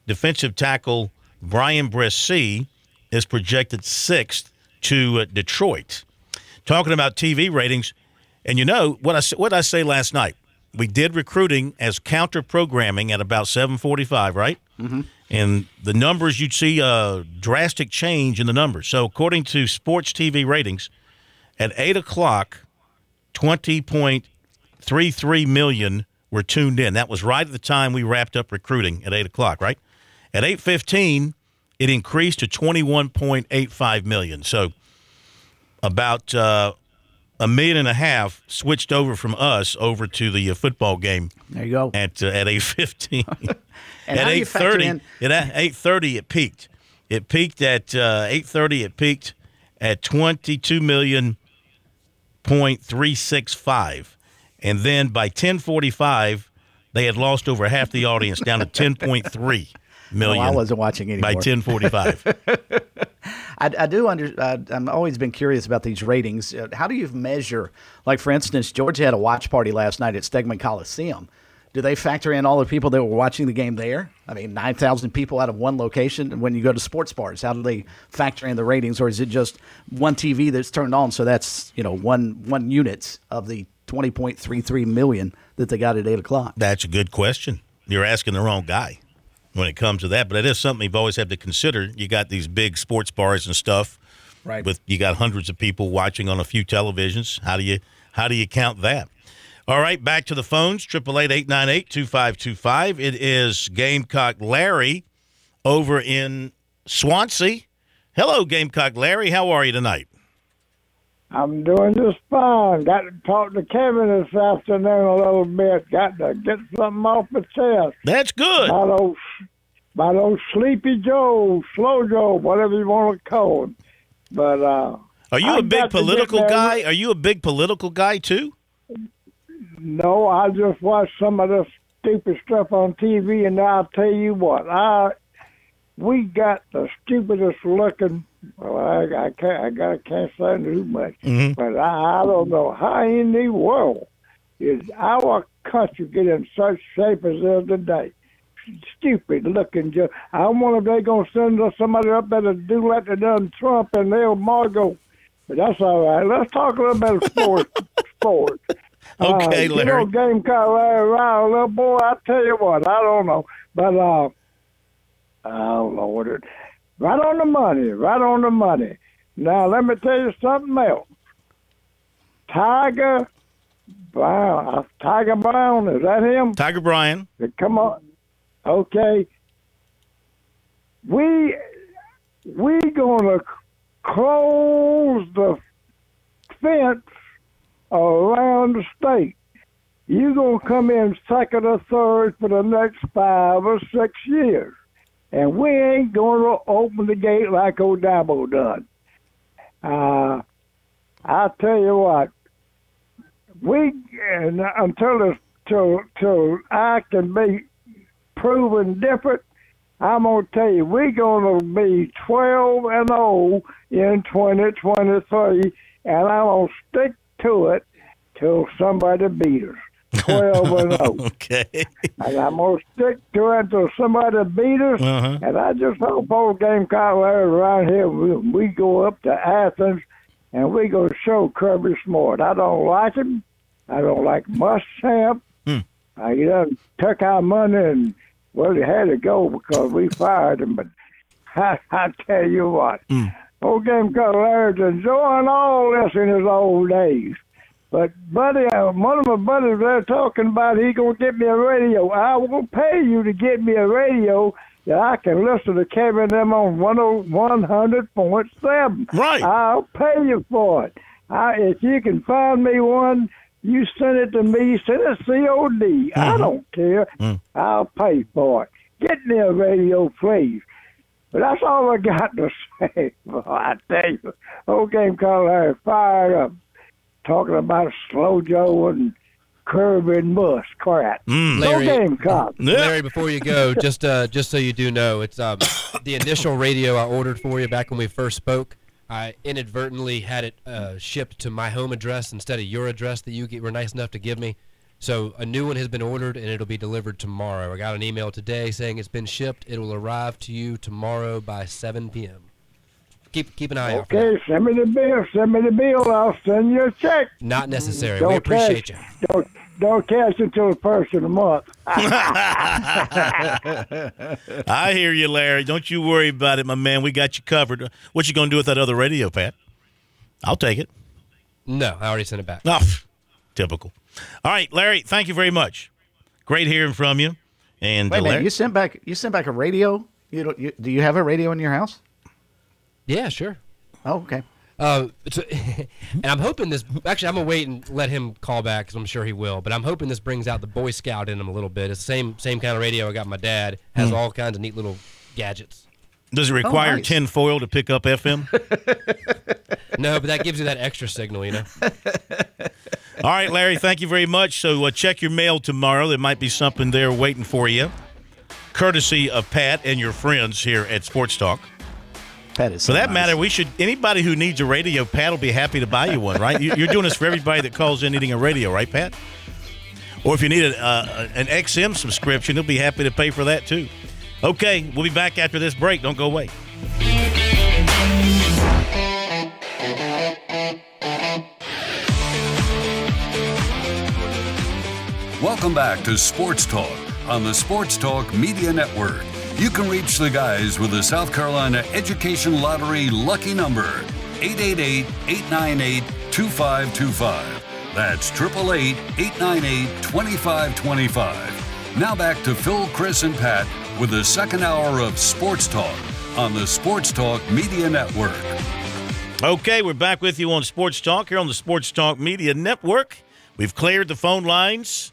defensive tackle Bryan Bresee is projected sixth to uh, Detroit. Talking about TV ratings, and you know what I what I say last night? We did recruiting as counter programming at about seven forty five, right? Mm-hmm. And the numbers you'd see a drastic change in the numbers. So according to sports TV ratings, at eight o'clock, twenty point three three million were tuned in. That was right at the time we wrapped up recruiting at eight o'clock, right? At eight fifteen, it increased to twenty one point eight five million. So about uh, a million and a half switched over from us over to the uh, football game There you go. at uh, at eight fifteen. And at how do you eight thirty, in- at eight thirty, it peaked. It peaked at uh, eight thirty. It peaked at twenty two million point three six five, and then by ten forty five, they had lost over half the audience down to ten point three Oh, million. I wasn't watching anymore. by ten forty five. I, I do under. Uh, I'm always been curious about these ratings. Uh, how do you measure? Like for instance, Georgia had a watch party last night at Stegeman Coliseum. Do they factor in all the people that were watching the game there? I mean, 9,000 people out of one location. And when you go to sports bars, how do they factor in the ratings? Or is it just one TV that's turned on? So that's, you know, one, one units of the 20.33 million that they got at 8 o'clock. That's a good question. You're asking the wrong guy when it comes to that. But it is something you've always had to consider. You got these big sports bars and stuff. Right. With you got hundreds of people watching on a few televisions. How do you how do you count that? All right, back to the phones. Triple eight eight nine eight two five two five. It is Gamecock Larry over in Swansea. Hello, Gamecock Larry. How are you tonight? I'm doing just fine. Got to talk to Kevin this afternoon a little bit. Got to get something off my chest. That's good. By those, by those sleepy Joe, slow Joe, whatever you want to call him. But uh, Are you I a big got to get political guy? Are you a big political guy too? No, I just watch some of this stupid stuff on TV, and I'll tell you what, I we got the stupidest looking. Well, I, I can't, I gotta can't say too much, Mhm. but I, I don't know how in the world is our country get in such shape as it is today. Stupid looking. Just, I wonder if they gonna send us somebody up there to do like they done Trump and they'll Margot. But that's all right. Let's talk a little bit of sports. sports. Okay, uh, Larry. You know, Gamecock Larry Ryle, little boy, I tell you what, I don't know. But, uh, oh, Lord, it, right on the money, right on the money. Now, let me tell you something else. Tiger Brown, uh, Tiger Brown, is that him? Tiger Bryan. Come on. Okay. We, we gonna close the fence around the state. You're gonna come in second or third for the next five or six years, and we ain't gonna open the gate like old Dabo done. Uh, I tell you what, we and until till till I can be proven different, I'm gonna tell you we're gonna be twelve and zero in twenty twenty three, and I'm gonna stick to it till somebody beat us. Twelve and zero, Okay. and I'm gonna stick to it till somebody beat us. Uh-huh. And I just hope old game Gamecock Larry around here we, we go up to Athens and we go show Kirby Smart. I don't like him. I don't like Muschamp. Hmm. Uh, he done took our money and well, he had to go because we fired him. But I, I tell you what, Hmm. Old Gamecock Larry's enjoying all this in his old days. But buddy, uh, one of my buddies they're talking about he gonna get me a radio. I will pay you to get me a radio that I can listen to Kevin them on one oh one hundred point seven. Right. I'll pay you for it. I, if you can find me one, you send it to me. Send it COD. I don't care. I'll pay for it. Get me a radio, please. But that's all I got to say. Boy, I tell you, old game called Larry fired up, talking about Slow Joe and Kirby and Musk crap. Mm. No Larry- game cop. Yeah. Larry, before you go, just uh, just so you do know, it's um, the initial radio I ordered for you back when we first spoke. I inadvertently had it uh, shipped to my home address instead of your address that you g- were nice enough to give me. So a new one has been ordered and it'll be delivered tomorrow. I got an email today saying it's been shipped. It will arrive to you tomorrow by 7 p.m. Keep keep an eye out for. Okay, send me the bill. Send me the bill. I'll send you a check. Not necessary. Don't we appreciate you. Don't don't cash until the first of the month. I hear you, Larry. Don't you worry about it, my man. We got you covered. What you gonna do with that other radio, Pat? I'll take it. No, I already sent it back. Oh, typical. All right, Larry. Thank you very much. Great hearing from you. And Wait uh, a minute, Larry, you sent back you sent back a radio. You don't. You, do you have a radio in your house? Yeah, sure. Oh, okay. Uh, so, and I'm hoping this. Actually, I'm gonna wait and let him call back because I'm sure he will. But I'm hoping this brings out the Boy Scout in him a little bit. It's the same same kind of radio I got my dad. Has all kinds of neat little gadgets. does it require nice. tin foil to pick up FM? No, but that gives you that extra signal, you know. All right, Larry. Thank you very much. So uh, check your mail tomorrow. There might be something there waiting for you, courtesy of Pat and your friends here at Sports Talk. Pat is For that nice. matter, we should anybody who needs a radio, Pat will be happy to buy you one, right? You- You're doing this for everybody that calls in needing a radio, right, Pat? Or if you need a, uh, an XM subscription, he'll be happy to pay for that too. Okay, we'll be back after this break. Don't go away. Welcome back to Sports Talk on the Sports Talk Media Network. You can reach the guys with the South Carolina Education Lottery lucky number 888 898 2525. That's 888 898 2525. Now back to Phil, Chris, and Pat with the second hour of Sports Talk on the Sports Talk Media Network. Okay, we're back with you on Sports Talk here on the Sports Talk Media Network. We've cleared the phone lines.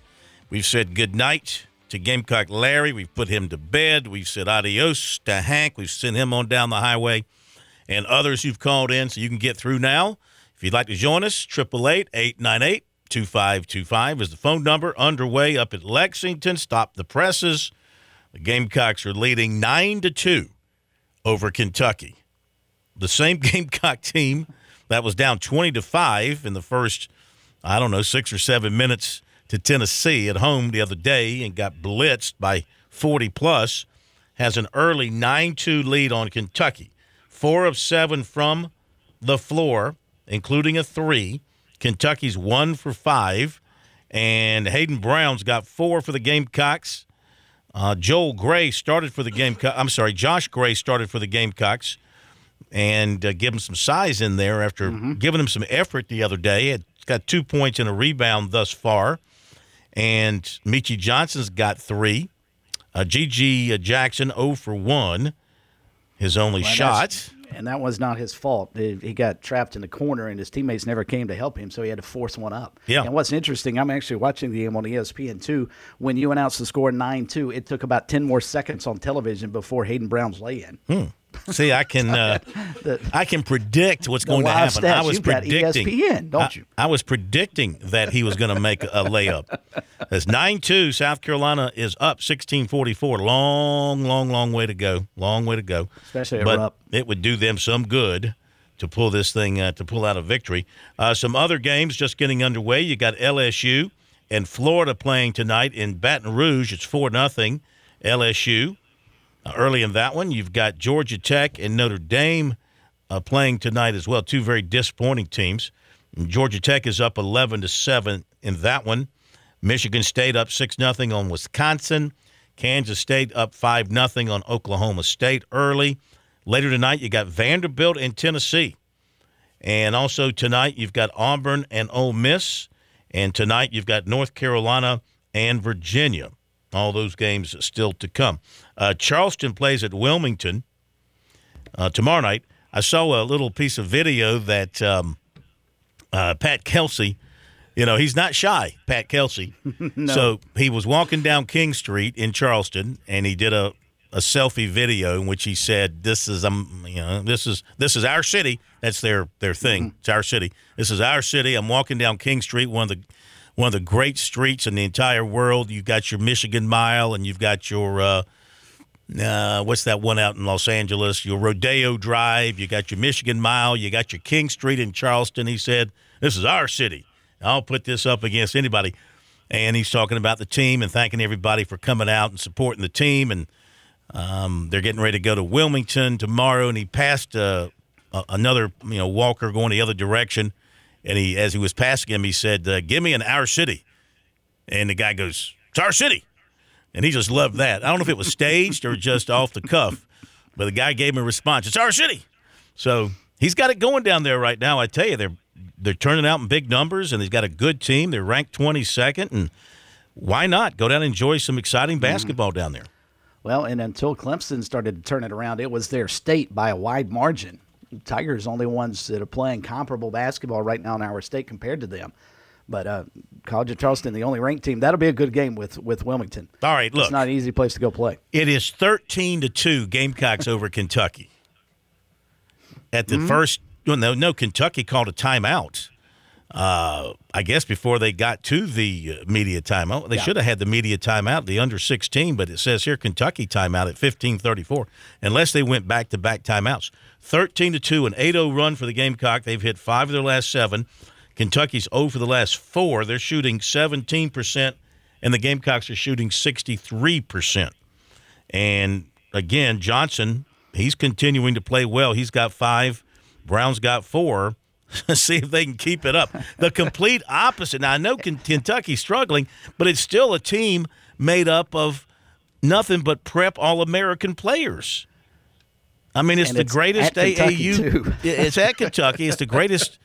We've said good night to Gamecock Larry. We've put him to bed. We've said adios to Hank. We've sent him on down the highway and others who've called in so you can get through now. If you'd like to join us, 888 898 2525 is the phone number. Underway up at Lexington. Stop the presses. The Gamecocks are leading 9 to 2 over Kentucky. The same Gamecock team that was down 20 to 5 in the first, I don't know, six or seven minutes to Tennessee at home the other day and got blitzed by 40 plus, has an early 9 2 lead on Kentucky. Four of seven from the floor, including a three. Kentucky's one for five. And Hayden Brown's got four for the Gamecocks. Uh, Joel Gray started for the Gamecocks. I'm sorry, Josh Gray started for the Gamecocks and uh, give him some size in there after giving him some effort the other day. It's got two points and a rebound thus far. And Meechie Johnson's got three. Uh, GG Jackson 0 for 1, his only Well, shot. And that was not his fault. He got trapped in the corner, and his teammates never came to help him, so he had to force one up. Yeah. And what's interesting, I'm actually watching the game on ESPN too. When you announced the score nine two, it took about ten more seconds on television before Hayden Brown's lay-in. See, I can uh, I can predict what's going to happen. I was you've predicting. ESPN, don't you? I, was predicting that he was going to make a layup. It's nine two. South Carolina is up sixteen forty four. Long, long, long way to go. Long way to go. Especially but Rupp. it would do them some good to pull this thing uh, to pull out a victory. Uh, some other games just getting underway. You got LSU and Florida playing tonight in Baton Rouge. It's four nothing. LSU. Uh, early in that one, you've got Georgia Tech and Notre Dame uh, playing tonight as well. Two very disappointing teams. Georgia Tech is up 11 to 7 in that one. Michigan State up 6 nothing on Wisconsin. Kansas State up 5 nothing on Oklahoma State early. Later tonight, you got Vanderbilt and Tennessee. And also tonight, you've got Auburn and Ole Miss. And tonight, you've got North Carolina and Virginia. All those games still to come. Uh, Charleston plays at Wilmington uh, tomorrow night. I saw a little piece of video that um, uh, Pat Kelsey, you know, he's not shy, Pat Kelsey. So he was walking down King Street in Charleston, and he did a, a selfie video in which he said, "This is um, you know, this is this is our city. That's their their thing. It's our city. This is our city. I'm walking down King Street, one of the one of the great streets in the entire world. You've got your Michigan Mile, and you've got your uh, uh, what's that one out in Los Angeles? Your Rodeo Drive. You got your Michigan Mile. You got your King Street in Charleston. He said, "This is our city. I'll put this up against anybody." And he's talking about the team and thanking everybody for coming out and supporting the team. And um, they're getting ready to go to Wilmington tomorrow. And he passed uh, another, you know, walker going the other direction. And he, as he was passing him, he said, uh, "Give me an our city." And the guy goes, "It's our city." And he just loved that. I don't know if it was staged or just off the cuff, but the guy gave him a response. It's our city. So he's got it going down there right now. I tell you, they're they're turning out in big numbers, and he's got a good team. They're ranked 22nd, and why not go down and enjoy some exciting basketball down there? Well, and until Clemson started to turn it around, it was their state by a wide margin. Tigers only ones that are playing comparable basketball right now in our state compared to them. But uh, College of Charleston, the only ranked team, that'll be a good game with with Wilmington. All right, look, It's not an easy place to go play. it is 13 to two Gamecocks over Kentucky. At the first, well, no, no, Kentucky called a timeout. Uh, I guess before they got to the uh, media timeout, they should have had the media timeout, the under 16, but it says here Kentucky timeout at 15:34. Unless they went back to back timeouts, 13 to two, an 8-0 run for the Gamecock. They've hit five of their last seven. Kentucky's 0 for the last four. They're shooting 17 percent and the Gamecocks are shooting 63%. And again, Johnson, he's continuing to play well. He's got five, Brown's got four. See if they can keep it up. The complete opposite. Now, I know Kentucky's struggling, but it's still a team made up of nothing but prep All American players. I mean, it's And the it's greatest at AAU. it's at Kentucky. It's the greatest,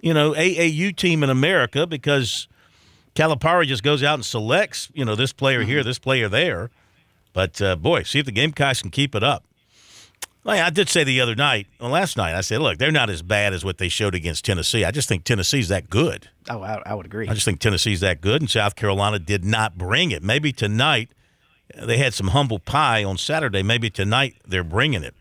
you know, AAU team in America because Calipari just goes out and selects, you know, this player Mm-hmm. here, this player there. But uh, boy, see if the Gamecocks can keep it up. Like I did say the other night, well, last night, I said, look, they're not as bad as what they showed against Tennessee. I just think Tennessee's that good. Oh, I, I would agree. I just think Tennessee's that good, and South Carolina did not bring it. Maybe tonight they had some humble pie on Saturday. Maybe tonight they're bringing it.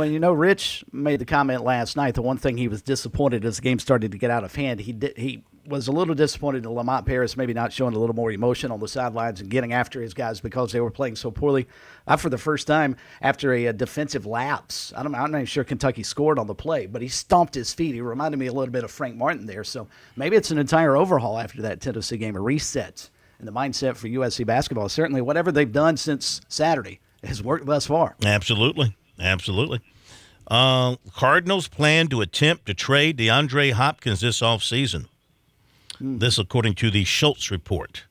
Well, you know, Rich made the comment last night. The one thing he was disappointed as the game started to get out of hand, he did, he was a little disappointed in Lamont Paris maybe not showing a little more emotion on the sidelines and getting after his guys because they were playing so poorly. I, for the first time after a, a defensive lapse, I don't, I'm not even sure Kentucky scored on the play, but he stomped his feet. He reminded me a little bit of Frank Martin there. So maybe it's an entire overhaul after that Tennessee game, a reset in the mindset for USC basketball. Certainly, whatever they've done since Saturday has worked thus far. Absolutely. Absolutely. Uh, Cardinals plan to attempt to trade DeAndre Hopkins this offseason. This, according to the Schultz report.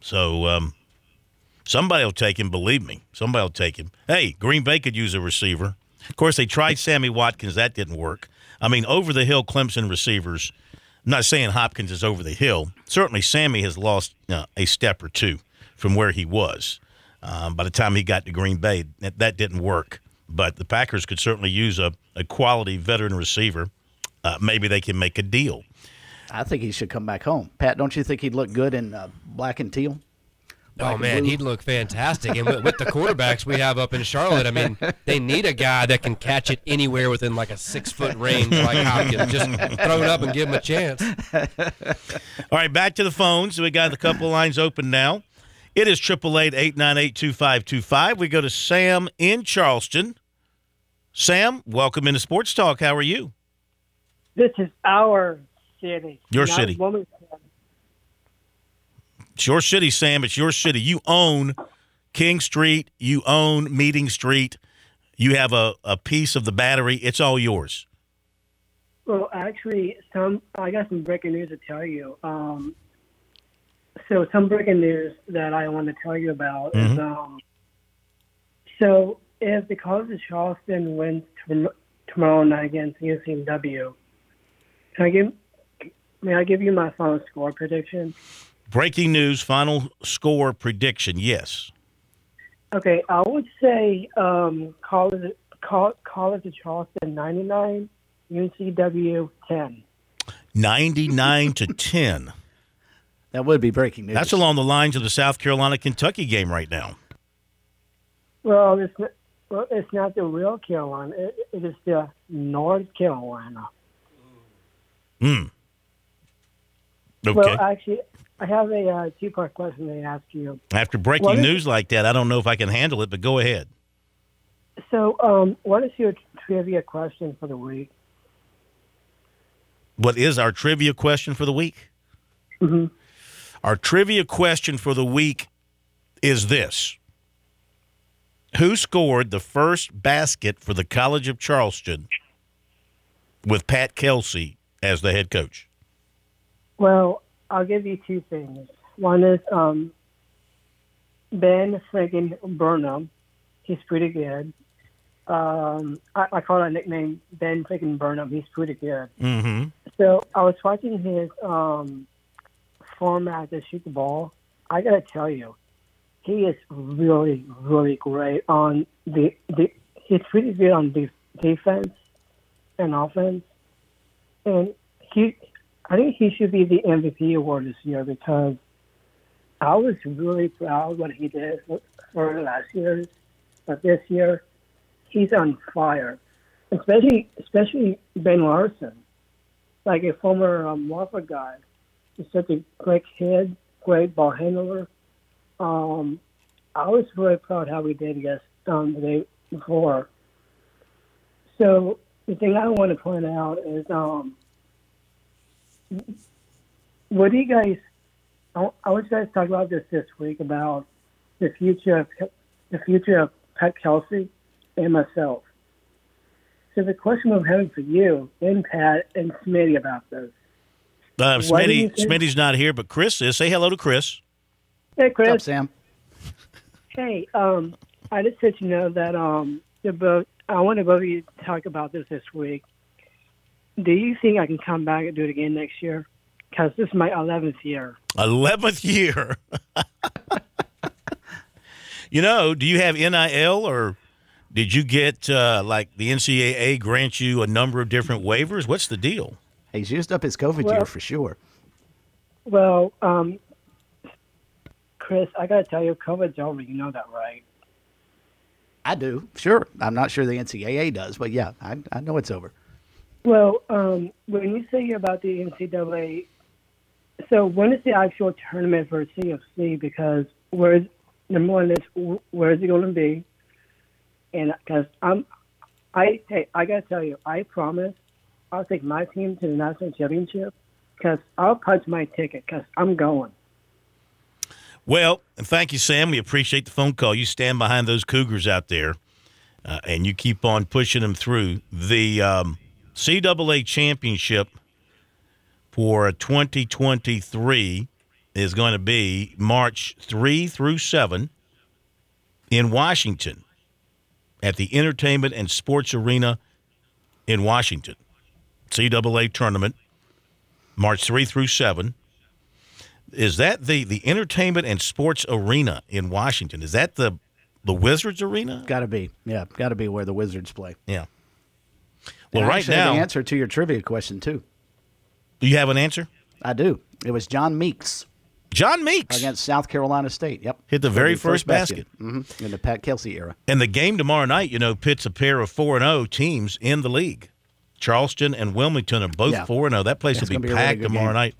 So um, somebody will take him, believe me. Somebody will take him. Hey, Green Bay could use a receiver. Of course, they tried Sammy Watkins. That didn't work. I mean, over the hill Clemson receivers. I'm not saying Hopkins is over the hill. Certainly, Sammy has lost uh, a step or two from where he was. Um, by the time he got to Green Bay, that, that didn't work. But the Packers could certainly use a, a quality veteran receiver. Uh, maybe they can make a deal. I think he should come back home. Pat, don't you think he'd look good in uh, black and teal? Black Oh and man, blue? he'd look fantastic. And with, with the quarterbacks we have up in Charlotte, I mean, they need a guy that can catch it anywhere within like a six foot range, like Hopkins. Just throw it up and give him a chance. All right, back to the phones. We got a couple lines open now. It is 888-898-2525. We go to Sam in Charleston. Sam, welcome into Sports Talk. How are you? This is our city. Your city. It's your city, Sam. It's your city. You own King Street. You own Meeting Street. You have a, a piece of the battery. It's all yours. Well, actually, some I got some breaking news to tell you. Um, so some breaking news that I want to tell you about is Mhm. um, so if the College of Charleston wins tom- tomorrow night against UCW, can I give may I give you my final score prediction? Breaking news, final score prediction. Yes. Okay, I would say um, College College of Charleston ninety nine, UCW ten. 99 to 10. That would be breaking news. That's along the lines of the South Carolina Kentucky game right now. Well, it's not, well, it's not the real Carolina. It, it is the North Carolina. Hmm. Okay. Well, actually, I have a uh, two-part question to ask you. After breaking what is- news like that, I don't know if I can handle it, but go ahead. So, um, what is your trivia question for the week? What is our trivia question for the week? hmm Our trivia question for the week is this Who scored the first basket for the College of Charleston with Pat Kelsey as the head coach? Well, I'll give you two things. One is um, Ben friggin' Burnham. He's pretty good. Um, I, I call that nickname Ben friggin' Burnham. He's pretty good. Mm-hmm. So I was watching his um, format to shoot the ball. I gotta tell you, he is really, really great on the the. He's pretty good on the defense and offense, and he. I think he should be the MVP award this year because I was really proud what he did for- last year, but this year he's on fire. Especially, especially Ben Larson like a former um, Wofford guy. He's such a great head, great ball handler. Um, I was really proud how we did yes um, the day before. So the thing I want to point out is, um, what do you guys I, I you guys to talk about this this week about the future of the future of Pat Kelsey and myself. So the question I'm having for you and Pat and Smitty about this. Uh, What do you Smitty, Smitty's not here, but Chris is. Say hello to Chris. Hey, Chris. What's up, Sam? Hey, um, I just let you know that um, the both. I want to both of you to talk about this this week. Do you think I can come back and do it again next year? Because this is my 11th year. 11th year. you know, do you have NIL or did you get uh, like the NCAA grant you a number of different waivers? What's the deal? He's used up his COVID Well- year for sure. Well, um, Chris, I got to tell you, COVID's over. You know that, right? I do. Sure. I'm not sure the NCAA does, but yeah, I, I know it's over. Well, um, when you say about the NCAA, so when is the actual tournament for CFC? Because where is number one is wh- where is it going to be? And because I'm, I hey, I gotta tell you, I promise I'll take my team to the national championship because I'll punch my ticket because I'm going. Well, and thank you, Sam. We appreciate the phone call. You stand behind those Cougars out there, uh, and you keep on pushing them through. The um, CAA championship for 2023 is going to be March 3 through 7 in Washington at the Entertainment and Sports Arena in Washington. CAA tournament, March 3 through 7 is that the the entertainment and sports arena in Washington? Is that the the Wizards arena? Got to be. Yeah, got to be where the Wizards play. Yeah. Well, And right now, the answer to your trivia question too. do you have an answer? I do. It was John Meeks John Meeks against South Carolina State. Yep, hit the very first basket. hmm in the Pat Kelsey era. And the game tomorrow night, you know, pits a pair of four and zero teams in the league. Charleston and Wilmington are both Yeah. four and zero. That place It's will be be a really packed tomorrow game. night.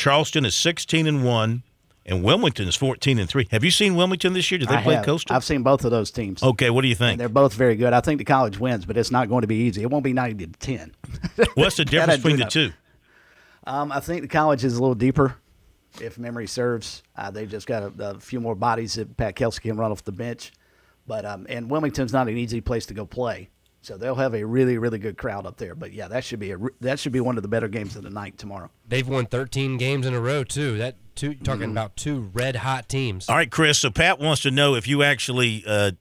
Charleston is sixteen and one, and Wilmington is fourteen and three. Have you seen Wilmington this year? Did they I play have. Coastal? I've seen both of those teams. okay, what do you think? They're both very good. I think the college wins, but it's not going to be easy. It won't be ninety to ten. What's the difference between the two? Um, I think the college is a little deeper, if memory serves. Uh, they've just got a, a few more bodies that Pat Kelsey can run off the bench. But um, and Wilmington's not an easy place to go play, so they'll have a really really good crowd up there. But yeah, that should be a re- that should be one of the better games of the night tomorrow. They've won 13 games in a row too. That two talking about two red hot teams. All right, Chris. So Pat wants to know if you actually uh,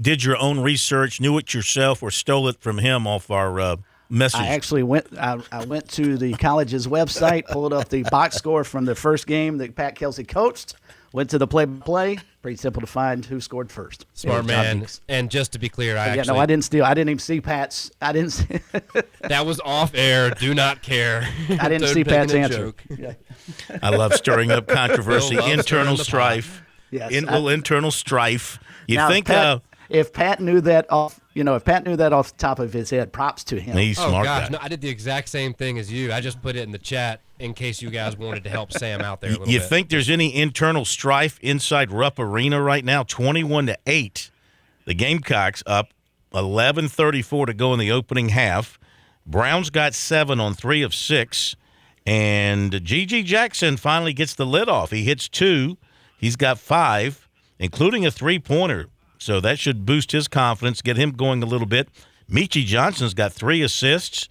did your own research, knew it yourself, or stole it from him off our uh, message. I actually went. I, I went to the college's website, pulled up the box score from the first game that Pat Kelsey coached. Went to the play-by-play. Pretty simple to find who scored first. Smart was man. Meeks. And just to be clear, I yeah, actually no, I didn't steal. I didn't even see Pat's. I didn't. See, that was off air. Do not care. I didn't Don't see Pat's answer. joke. Yeah. I love stirring up controversy, internal stirring the pot. strife, Yes, in, I- little internal strife. You Now, think Pat, uh, if Pat knew that off, you know, if Pat knew that off the top of his head, props to him. he's Oh smart gosh, no, I did the exact same thing as you. I just put it in the chat in case you guys wanted to help Sam out there a Y- little you bit. think there's any internal strife inside Rupp Arena right now? Twenty-one to eight, the Gamecocks up. Eleven thirty-four to go in the opening half. Browns got seven on three of six, and GG Jackson finally gets the lid off. He hits two. He's got five, including a three-pointer. So that should boost his confidence, get him going a little bit. Meechie Johnson's got three assists.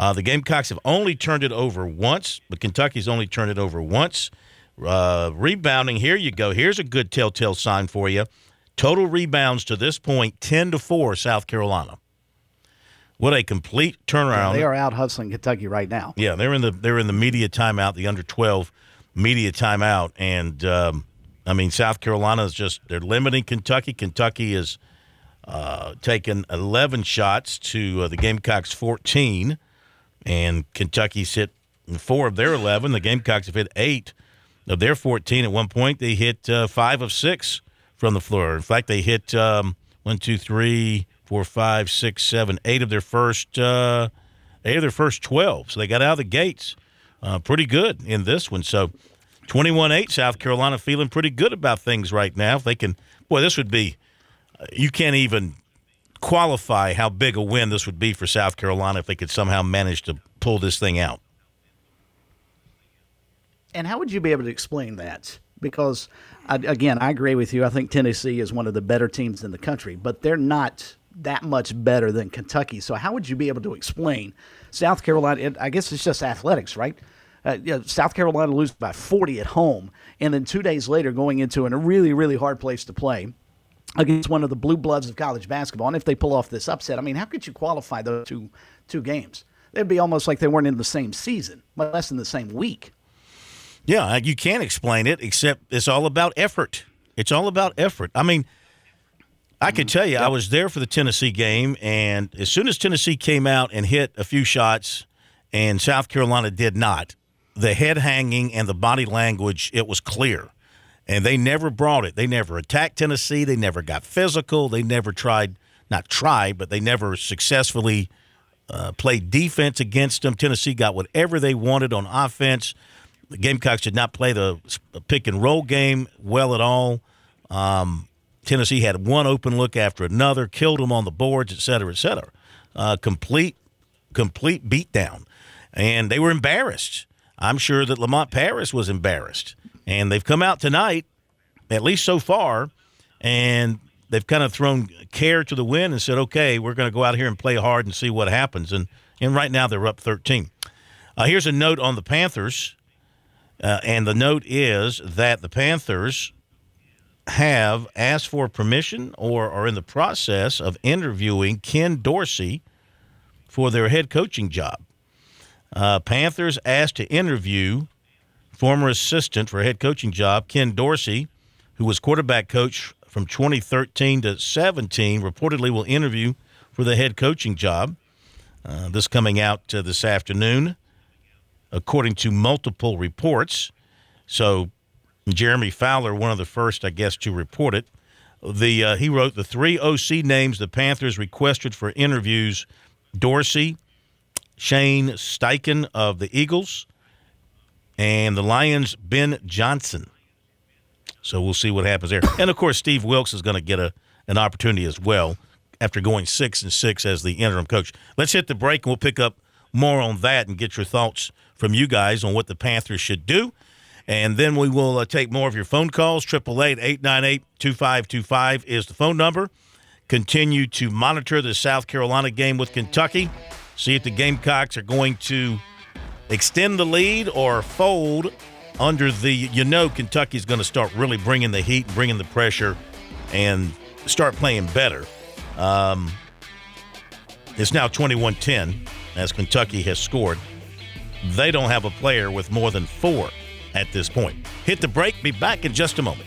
Uh, the Gamecocks have only turned it over once, but Kentucky's only turned it over once. Uh, rebounding, here you go. Here's a good telltale sign for you. Total rebounds to this point, 10 to 4, South Carolina. What a complete turnaround. They are out hustling Kentucky right now. Yeah, they're in the they're in the media timeout, the under twelve media timeout, and um, I mean South Carolina is just they're limiting Kentucky. Kentucky is uh, taking eleven shots to uh, the Gamecocks fourteen, and Kentucky's hit four of their eleven. The Gamecocks have hit eight of their fourteen. At one point, they hit uh, five of six from the floor. In fact, they hit um, one, two, three, four, five, six, seven, eight of their first. Uh, eight of their first 12. So they got out of the gates uh, pretty good in this one. So 21 8, South Carolina feeling pretty good about things right now. If they can, boy, this would be, uh, you can't even qualify how big a win this would be for South Carolina if they could somehow manage to pull this thing out. And how would you be able to explain that? Because I, again, I agree with you. I think Tennessee is one of the better teams in the country, but they're not that much better than Kentucky. So how would you be able to explain South Carolina? It, I guess it's just athletics, right? Uh, you know, South Carolina loses by 40 at home, and then two days later going into a really, really hard place to play against one of the blue bloods of college basketball. And if they pull off this upset, I mean, how could you qualify those two two games? It'd be almost like they weren't in the same season, much less in the same week. Yeah, you can't explain it except it's all about effort. It's all about effort. I mean, I can mm-hmm. tell you, I was there for the Tennessee game, and as soon as Tennessee came out and hit a few shots, and South Carolina did not, the head hanging and the body language, it was clear. And they never brought it. They never attacked Tennessee. They never got physical. They never tried, not tried, but they never successfully uh, played defense against them. Tennessee got whatever they wanted on offense. The Gamecocks did not play the pick and roll game well at all. Um, Tennessee had one open look after another, killed them on the boards, et cetera, et cetera. Uh, complete, complete beatdown. And they were embarrassed. I'm sure that Lamont Paris was embarrassed. And they've come out tonight, at least so far, and they've kind of thrown care to the wind and said, okay, we're going to go out here and play hard and see what happens. And, and right now they're up 13. Uh, here's a note on the Panthers. Uh, and the note is that the Panthers have asked for permission or are in the process of interviewing Ken Dorsey for their head coaching job. Uh, Panthers asked to interview former assistant for head coaching job Ken Dorsey, who was quarterback coach from 2013 to 17. Reportedly, will interview for the head coaching job. Uh, this coming out uh, this afternoon, according to multiple reports. So Jeremy Fowler, one of the first, I guess, to report it. The uh, he wrote the three OC names the Panthers requested for interviews: Dorsey, Shane Steichen of the Eagles, and the Lions' Ben Johnson. So we'll see what happens there. And of course, Steve Wilks is going to get a an opportunity as well after going six and six as the interim coach. Let's hit the break and we'll pick up more on that and get your thoughts from you guys on what the Panthers should do. And then we will uh, take more of your phone calls. 888-898-2525 is the phone number. Continue to monitor the South Carolina game with Kentucky. See if the Gamecocks are going to extend the lead or fold under the, you know, Kentucky's going to start really bringing the heat, bringing the pressure, and start playing better. Um, it's now 21 10 as Kentucky has scored. They don't have a player with more than four at this point. Hit the break, be back in just a moment.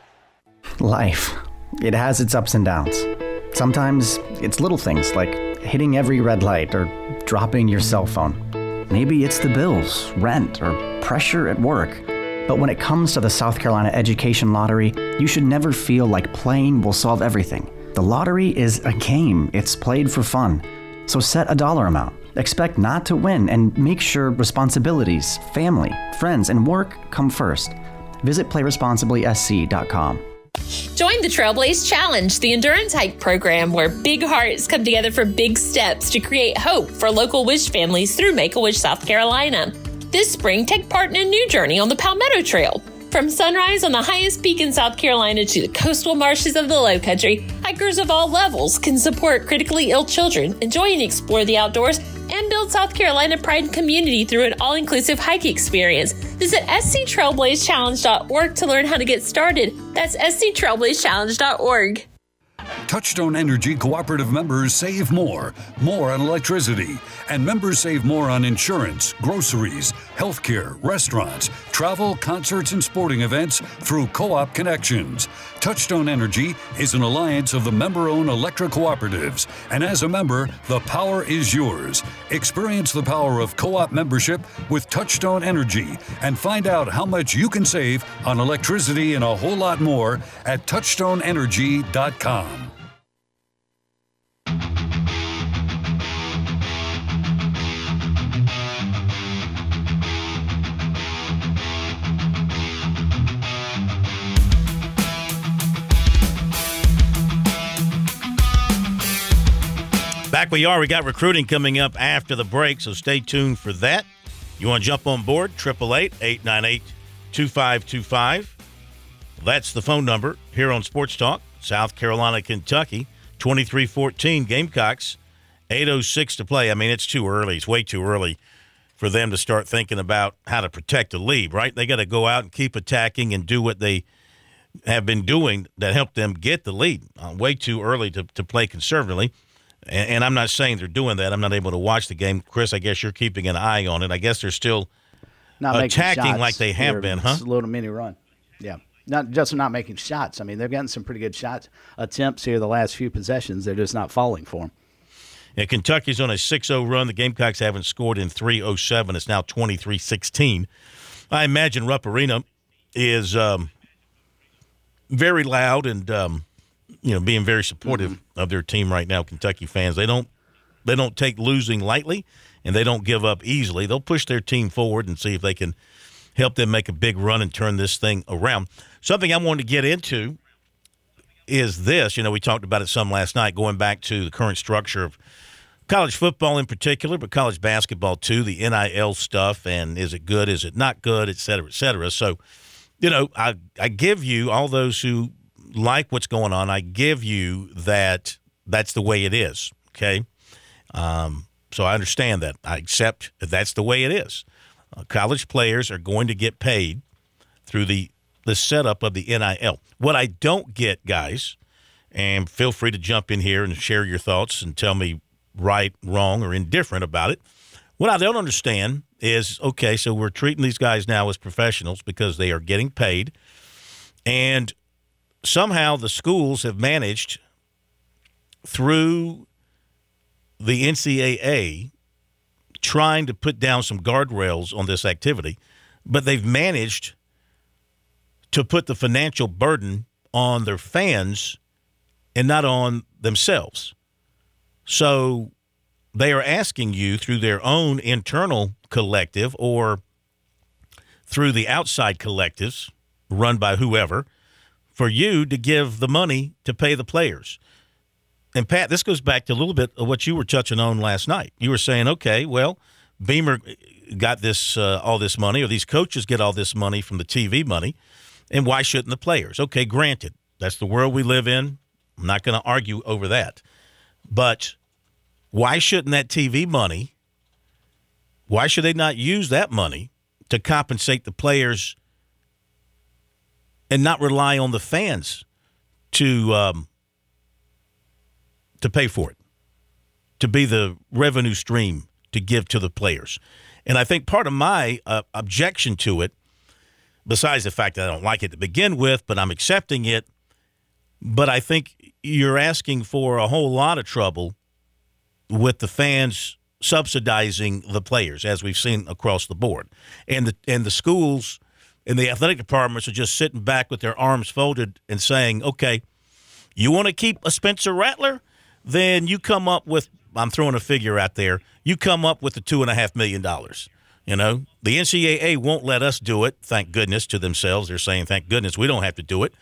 Life. It has its ups and downs. Sometimes it's little things like hitting every red light or dropping your cell phone. Maybe it's the bills, rent, or pressure at work. But when it comes to the South Carolina Education Lottery, you should never feel like playing will solve everything. The lottery is a game, it's played for fun. So set a dollar amount. Expect not to win and make sure responsibilities, family, friends, and work come first. Visit playresponsiblysc.com. Join the Trailblaze Challenge, the endurance hike program where big hearts come together for big steps to create hope for local Wish families through Make a Wish, South Carolina. This spring, take part in a new journey on the Palmetto Trail. From sunrise on the highest peak in South Carolina to the coastal marshes of the Low Country, hikers of all levels can support critically ill children, enjoy and explore the outdoors, and build South Carolina pride and community through an all inclusive hike experience. Visit sctrailblazechallenge.org to learn how to get started. That's sctrailblazechallenge.org. Touchstone Energy cooperative members save more, more on electricity, and members save more on insurance, groceries, healthcare, restaurants, travel, concerts, and sporting events through Co op Connections. Touchstone Energy is an alliance of the member owned electric cooperatives, and as a member, the power is yours. Experience the power of co op membership with Touchstone Energy and find out how much you can save on electricity and a whole lot more at touchstoneenergy.com. Back we are. We got recruiting coming up after the break, so stay tuned for that. You want to jump on board? 888 898 2525. That's the phone number here on Sports Talk, South Carolina, Kentucky, 2314 Gamecocks, 806 to play. I mean, it's too early. It's way too early for them to start thinking about how to protect the lead, right? They got to go out and keep attacking and do what they have been doing that helped them get the lead. Uh, way too early to, to play conservatively. And, and, I'm not saying they're doing that. I'm not able to watch the game. Chris, I guess you're keeping an eye on it. I guess they're still not attacking like they have They're been, huh? To mini run. Yeah. Not just not making shots. I mean, they've gotten some pretty good shots attempts here the last few possessions. They're just not falling for them. Yeah, Kentucky's on a 6-0 run. The Gamecocks haven't scored in 307. It's now 23-16. I imagine Rupp Arena is um, very loud and um, you know being very supportive mm-hmm. of their team right now. Kentucky fans they don't they don't take losing lightly and they don't give up easily. They'll push their team forward and see if they can help them make a big run and turn this thing around. Something I wanted to get into is this. You know, we talked about it some last night, going back to the current structure of college football in particular, but college basketball too, the NIL stuff, and is it good, is it not good, et cetera, et cetera. So, you know, I, I give you all those who like what's going on, I give you that that's the way it is. Okay. Um, so I understand that. I accept that that's the way it is. Uh, college players are going to get paid through the the setup of the NIL. What I don't get, guys, and feel free to jump in here and share your thoughts and tell me right, wrong, or indifferent about it. What I don't understand is okay, so we're treating these guys now as professionals because they are getting paid, and somehow the schools have managed through the NCAA trying to put down some guardrails on this activity, but they've managed to put the financial burden on their fans and not on themselves. So they are asking you through their own internal collective or through the outside collectives run by whoever for you to give the money to pay the players. And Pat, this goes back to a little bit of what you were touching on last night. You were saying, okay, well, Beamer got this uh, all this money, or these coaches get all this money from the TV money, and why shouldn't the players? Okay, granted, that's the world we live in. I'm not going to argue over that, but why shouldn't that TV money? Why should they not use that money to compensate the players and not rely on the fans to um, to pay for it, to be the revenue stream to give to the players. And I think part of my uh, objection to it, besides the fact that I don't like it to begin with, but I'm accepting it, but I think you're asking for a whole lot of trouble with the fans subsidizing the players, as we've seen across the board, and the and the schools and the athletic departments are just sitting back with their arms folded and saying, "Okay, you want to keep a Spencer Rattler? then you come up with I'm throwing a figure out there. You come up with the two and a half million dollars. You know, the NCAA won't let us do it. Thank goodness to themselves. They're saying, thank goodness we don't have to do it.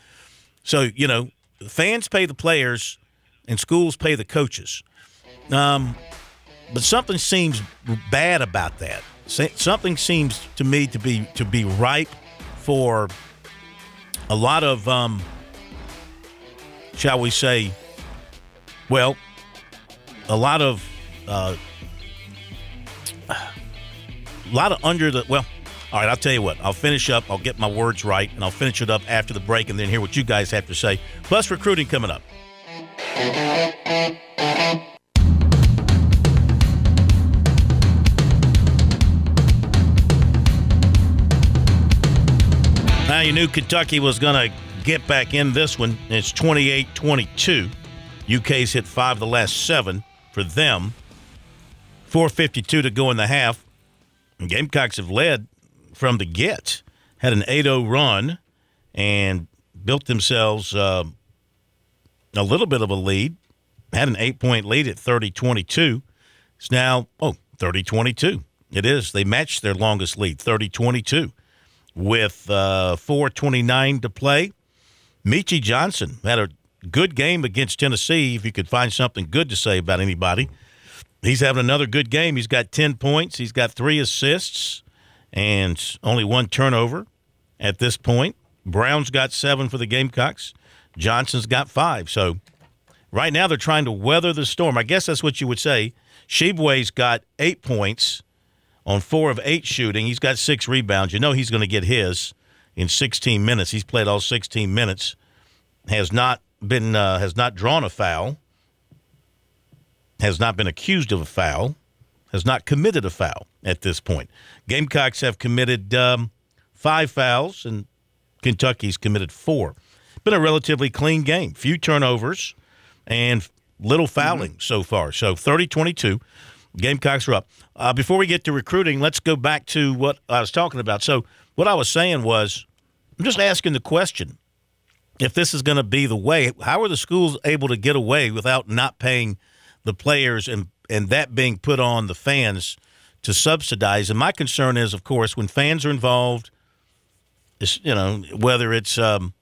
So you know, fans pay the players, and schools pay the coaches. Um, but something seems bad about that. Something seems to me to be to be ripe for a lot of, um, shall we say, well, a lot of, uh, a lot of under the well. All right, I'll tell you what. I'll finish up. I'll get my words right, and I'll finish it up after the break, and then hear what you guys have to say. Plus, recruiting coming up. Now, you knew Kentucky was going to get back in this one. It's 28 22. UK's hit five of the last seven for them. 4.52 to go in the half. Gamecocks have led from the get, had an 8 0 run, and built themselves uh, a little bit of a lead. Had an eight point lead at 30 22. It's now, oh, 30 22. It is. They matched their longest lead, 30 22 with uh, 429 to play. Meechie Johnson had a good game against Tennessee. If you could find something good to say about anybody, he's having another good game. He's got 10 points, he's got three assists, and only one turnover at this point. Brown's got seven for the Gamecocks. Johnson's got five. So right now they're trying to weather the storm. I guess that's what you would say. Tshiebwe's got eight points on four of eight shooting. He's got six rebounds. You know he's going to get his in 16 minutes. He's played all 16 minutes. Has not been uh, has not drawn a foul. Has not been accused of a foul. Has not committed a foul at this point. Gamecocks have committed um, five fouls, and Kentucky's committed four. Been a relatively clean game. Few turnovers and little fouling mm-hmm. so far. So 30 22. Gamecocks are up. Uh, before we get to recruiting, let's go back to what I was talking about. So, what I was saying was, I'm just asking the question if this is going to be the way, how are the schools able to get away without not paying the players and, and that being put on the fans to subsidize? And my concern is, of course, when fans are involved, it's, you know, whether it's um,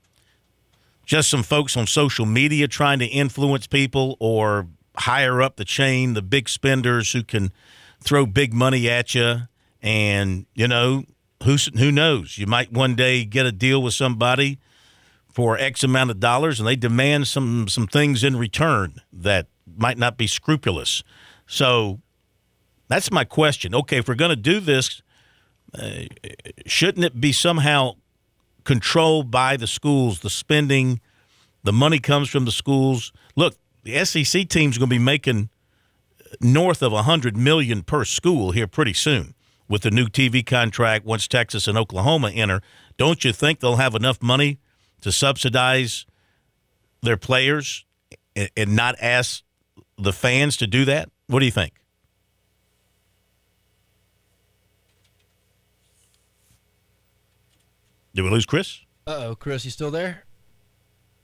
just some folks on social media trying to influence people or higher up the chain, the big spenders who can throw big money at you, and you know who who knows? You might one day get a deal with somebody for X amount of dollars, and they demand some some things in return that might not be scrupulous. So that's my question. Okay, if we're going to do this, uh, shouldn't it be somehow controlled by the schools? The spending, the money comes from the schools. The SEC team's going to be making north of 100 million per school here pretty soon with the new TV contract once Texas and Oklahoma enter. Don't you think they'll have enough money to subsidize their players and not ask the fans to do that? What do you think? Did we lose Chris? Uh oh, Chris, you still there?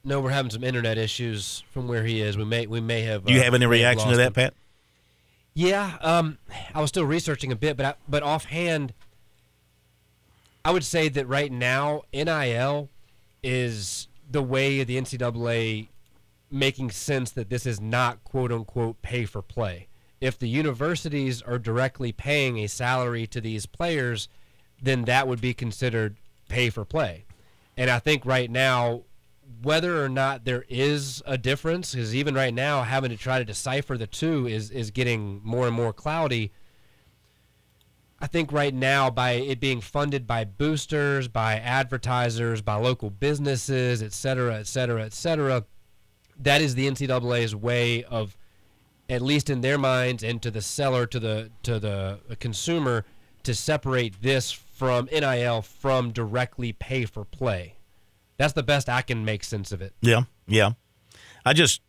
No, we're having some internet issues from where he is. We may we may have. Do you uh, have any reaction to that, him. Pat? Yeah, um, I was still researching a bit, but I, but offhand, I would say that right now NIL is the way the NCAA making sense that this is not quote unquote pay for play. If the universities are directly paying a salary to these players, then that would be considered pay for play. And I think right now whether or not there is a difference, because even right now, having to try to decipher the two is is getting more and more cloudy. I think right now, by it being funded by boosters, by advertisers, by local businesses, et cetera, et cetera, et cetera, that is the NCAA's way of, at least in their minds, and to the seller, to the to the consumer, to separate this from NIL from directly pay for play. That's the best I can make sense of it. Yeah, yeah. I just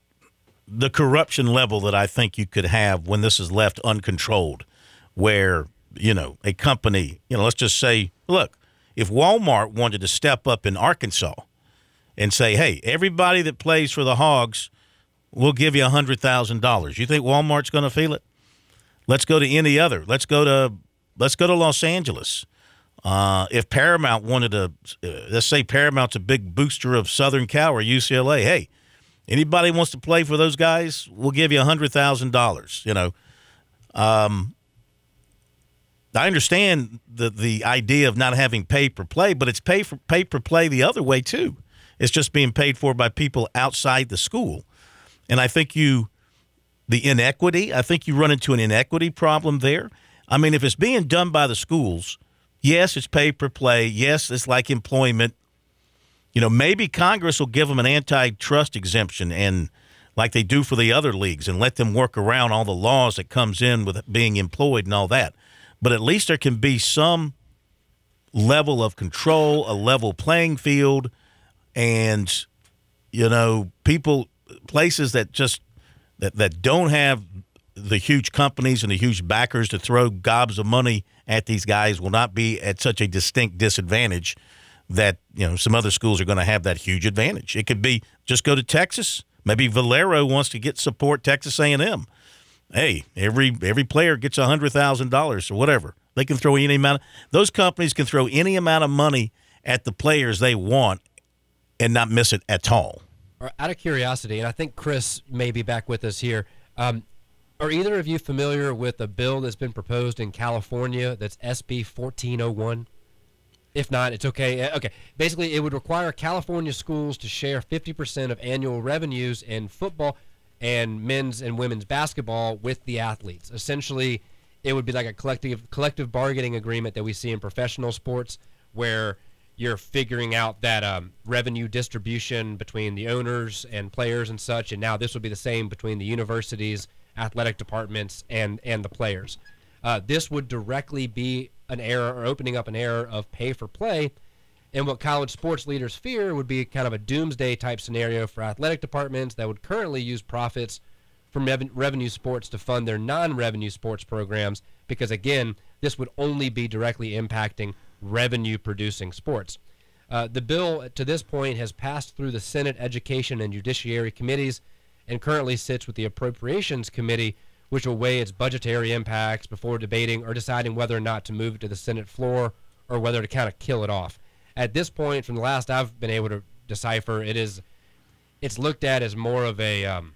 the corruption level that I think you could have when this is left uncontrolled, where you know a company, you know, let's just say, look, if Walmart wanted to step up in Arkansas and say, hey, everybody that plays for the Hogs, we'll give you a hundred thousand dollars. You think Walmart's going to feel it? Let's go to any other. Let's go to let's go to Los Angeles. Uh, if Paramount wanted to, uh, let's say Paramount's a big booster of Southern Cal or UCLA, hey, anybody wants to play for those guys, we'll give you hundred thousand dollars. You know, um, I understand the the idea of not having pay per play, but it's pay for pay per play the other way too. It's just being paid for by people outside the school. And I think you, the inequity, I think you run into an inequity problem there. I mean, if it's being done by the schools, yes, it's pay per play. Yes, it's like employment. You know, maybe Congress will give them an antitrust exemption and like they do for the other leagues and let them work around all the laws that comes in with being employed and all that. But at least there can be some level of control, a level playing field, and you know, people places that just that, that don't have the huge companies and the huge backers to throw gobs of money at these guys will not be at such a distinct disadvantage that you know some other schools are going to have that huge advantage. It could be just go to Texas. Maybe Valero wants to get support Texas A&M. Hey, every every player gets hundred thousand dollars or whatever. They can throw any amount. Of, those companies can throw any amount of money at the players they want and not miss it at all. Out of curiosity, and I think Chris may be back with us here. Um, are either of you familiar with a bill that's been proposed in California that's SB 1401? If not, it's okay. Uh, okay. Basically, it would require California schools to share 50% of annual revenues in football and men's and women's basketball with the athletes. Essentially, it would be like a collective collective bargaining agreement that we see in professional sports where you're figuring out that um, revenue distribution between the owners and players and such. And now this would be the same between the universities, athletic departments, and and the players. Uh, this would directly be an error or opening up an error of pay for play. And what college sports leaders fear would be kind of a doomsday type scenario for athletic departments that would currently use profits from reven- revenue sports to fund their non revenue sports programs. Because again, this would only be directly impacting revenue producing sports. Uh, the bill to this point has passed through the Senate Education and Judiciary committees and currently sits with the Appropriations Committee, which will weigh its budgetary impacts before debating or deciding whether or not to move it to the Senate floor or whether to kind of kill it off. At this point, from the last I've been able to decipher, it is it's looked at as more of a um,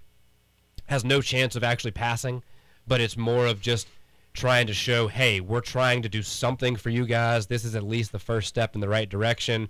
has no chance of actually passing, but it's more of just trying to show, hey, we're trying to do something for you guys. This is at least the first step in the right direction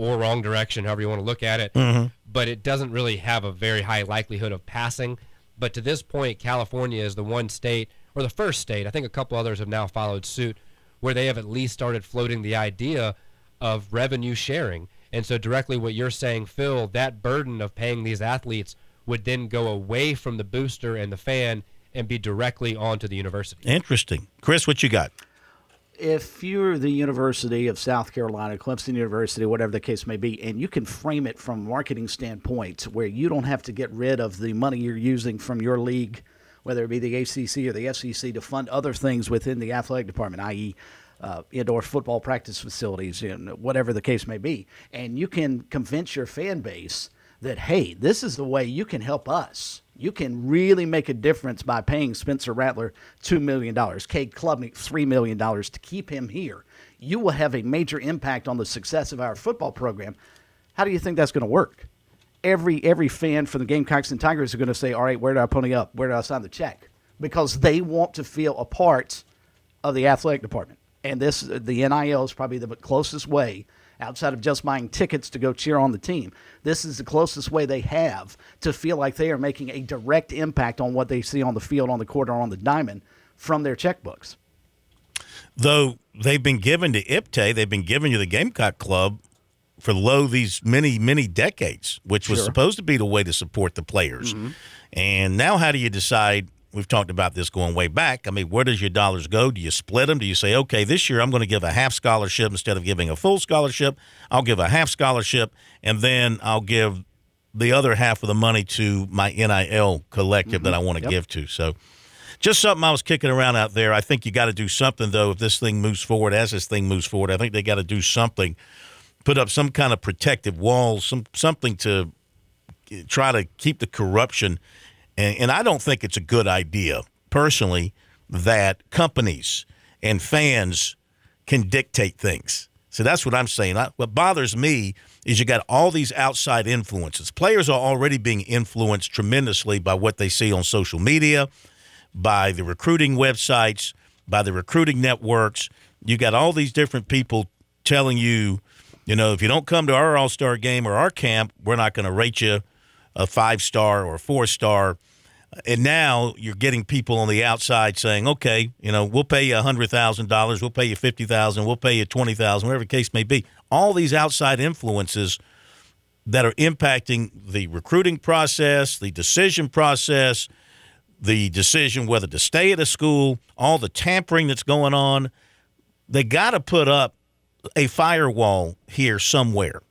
or wrong direction, however you want to look at it. Mm-hmm. But it doesn't really have a very high likelihood of passing. But to this point, California is the one state, or the first state, I think a couple others have now followed suit, where they have at least started floating the idea of revenue sharing. And so, directly what you're saying, Phil, that burden of paying these athletes would then go away from the booster and the fan and be directly onto the university. Interesting. Chris, what you got? If you're the University of South Carolina, Clemson University, whatever the case may be, and you can frame it from a marketing standpoint where you don't have to get rid of the money you're using from your league, whether it be the ACC or the SEC, to fund other things within the athletic department, i.e., uh, indoor football practice facilities, and whatever the case may be. And you can convince your fan base that, hey, this is the way you can help us you can really make a difference by paying Spencer Rattler $2 million, Cade Klubnik $3 million to keep him here. You will have a major impact on the success of our football program. How do you think that's going to work? Every every fan for the Gamecocks and Tigers are going to say, "All right, where do I pony up? Where do I sign the check?" Because they want to feel a part of the athletic department, and this the NIL is probably the closest way outside of just buying tickets to go cheer on the team. This is the closest way they have to feel like they are making a direct impact on what they see on the field, on the court, or on the diamond from their checkbooks. Though they've been given to IPTAY, they've been given to the Gamecock Club for lo these many, many decades, which was Sure. supposed to be the way to support the players. Mhm. And now, how do you decide? We've talked about this going way back. I mean, where does your dollars go? Do you split them? Do you say, okay, this year I'm going to give a half scholarship instead of giving a full scholarship? I'll give a half scholarship, and then I'll give the other half of the money to my NIL collective that mm-hmm. I want to Yep. give to. So, just something I was kicking around out there. I think you got to do something though. If this thing moves forward, as this thing moves forward, I think they got to do something. Put up some kind of protective walls, some something to eh, try to keep the corruption. And, and I don't think it's a good idea, personally, that companies and fans can dictate things. So that's what I'm saying. I, what bothers me is you got all these outside influences. Players are already being influenced tremendously by what they see on social media, by the recruiting websites, by the recruiting networks. You got all these different people telling you, You know, if you don't come to our All Star game or our camp, we're not going to rate you a five star or a four star. And now you're getting people on the outside saying, okay, you know, we'll pay you $100,000, we'll pay you 50000 we'll pay you 20000 whatever the case may be. All these outside influences that are impacting the recruiting process, the decision process, the decision whether to stay at a school, all the tampering that's going on. They got to put up a firewall here somewhere.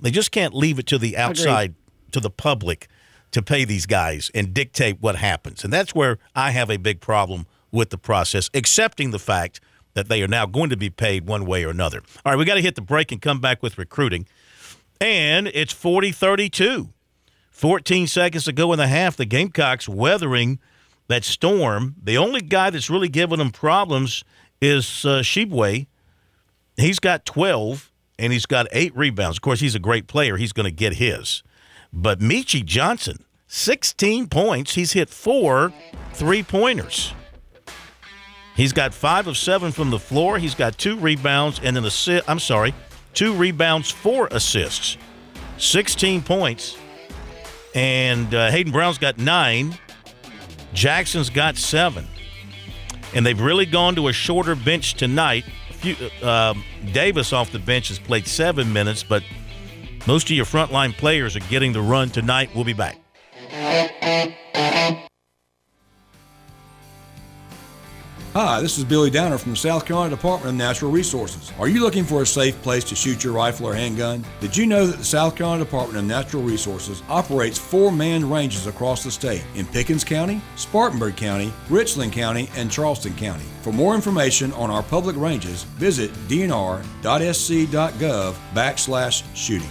They just can't leave it to the outside, to the public to pay these guys and dictate what happens. And that's where I have a big problem with the process, accepting the fact that they are now going to be paid one way or another. All right, we got to hit the break and come back with recruiting. And it's 40 32. 14 seconds to go in the half. The Gamecocks weathering that storm. The only guy that's really giving them problems is uh, Tshiebwe. He's got 12 and he's got eight rebounds. Of course, he's a great player. He's going to get his. But Meechie Johnson, 16 points. He's hit four three pointers. He's got five of seven from the floor. He's got two rebounds and an assist. I'm sorry, two rebounds, four assists, 16 points. And uh, Hayden Brown's got nine. Jackson's got seven. And they've really gone to a shorter bench tonight. Few, uh, Davis off the bench has played seven minutes, but most of your frontline players are getting the run tonight. We'll be back. Hi, this is Billy Downer from the South Carolina Department of Natural Resources. Are you looking for a safe place to shoot your rifle or handgun? Did you know that the South Carolina Department of Natural Resources operates four manned ranges across the state in Pickens County, Spartanburg County, Richland County, and Charleston County? For more information on our public ranges, visit dnr.sc.gov backslash shooting.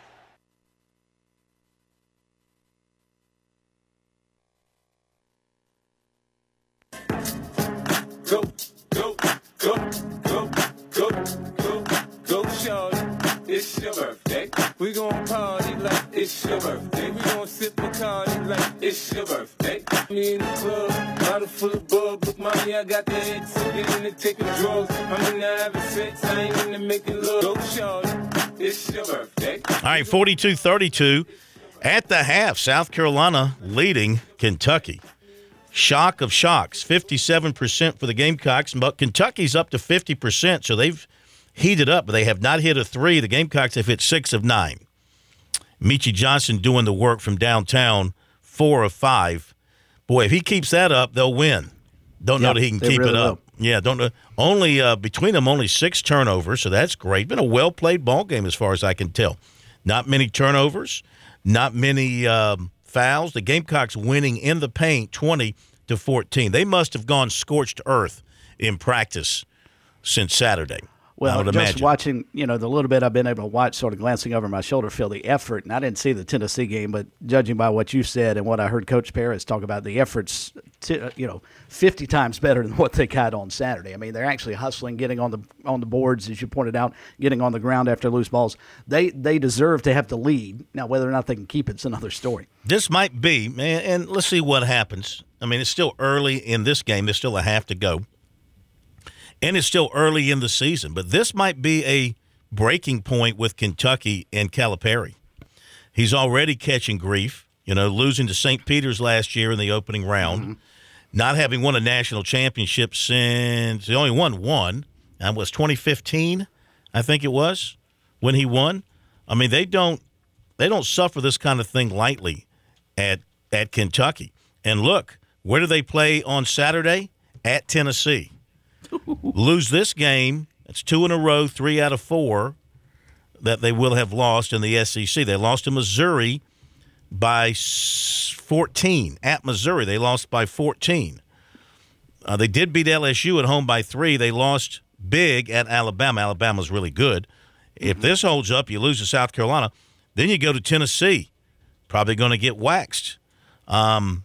Shawty. It's your birthday. We gon' party like it's your birthday. We gon' sip Bacardi like it's your birthday. Me in the club, bottle full of bug. Look, mommy, I got the head, so get into taking drugs. I'm in there having sex, I ain't into making love. Go, shawty. It's your birthday. All right, 42 32. At the half, South Carolina leading Kentucky. Shock of shocks, 57% for the Gamecocks, but Kentucky's up to 50%, so they've heated up, but they have not hit a three. The Gamecocks have hit six of nine. Meechie Johnson doing the work from downtown, four of five. Boy, if he keeps that up, they'll win. Don't know that he can keep really it up. Yeah, don't know. Only uh, between them, only six turnovers, so that's great. Been a well played ball game as far as I can tell. Not many turnovers, not many um, fouls. The Gamecocks winning in the paint, twenty to fourteen. They must have gone scorched earth in practice since Saturday. I Well, just imagine. watching, you know, the little bit I've been able to watch, sort of glancing over my shoulder, feel the effort. And I didn't see the Tennessee game, but judging by what you said and what I heard Coach Paris talk about, the efforts, to, you know, fifty times better than what they got on Saturday. I mean, they're actually hustling, getting on the on the boards, as you pointed out, getting on the ground after loose balls. They they deserve to have the lead. Now, whether or not they can keep it's another story. This might be, man, and let's see what happens. I mean, it's still early in this game. There's still a half to go. And it's still early in the season, but this might be a breaking point with Kentucky and Calipari. He's already catching grief, you know, losing to St. Peter's last year in the opening round, mm-hmm. not having won a national championship since he only won one. That was 2015, I think it was, when he won. I mean, they don't they don't suffer this kind of thing lightly at at Kentucky. And look, where do they play on Saturday? At Tennessee. Lose this game, it's two in a row, three out of four that they will have lost in the SEC. They lost to Missouri by 14 at Missouri. They lost by 14. Uh, they did beat LSU at home by three. They lost big at Alabama. Alabama's really good. If this holds up, you lose to South Carolina, then you go to Tennessee. Probably going to get waxed. Um,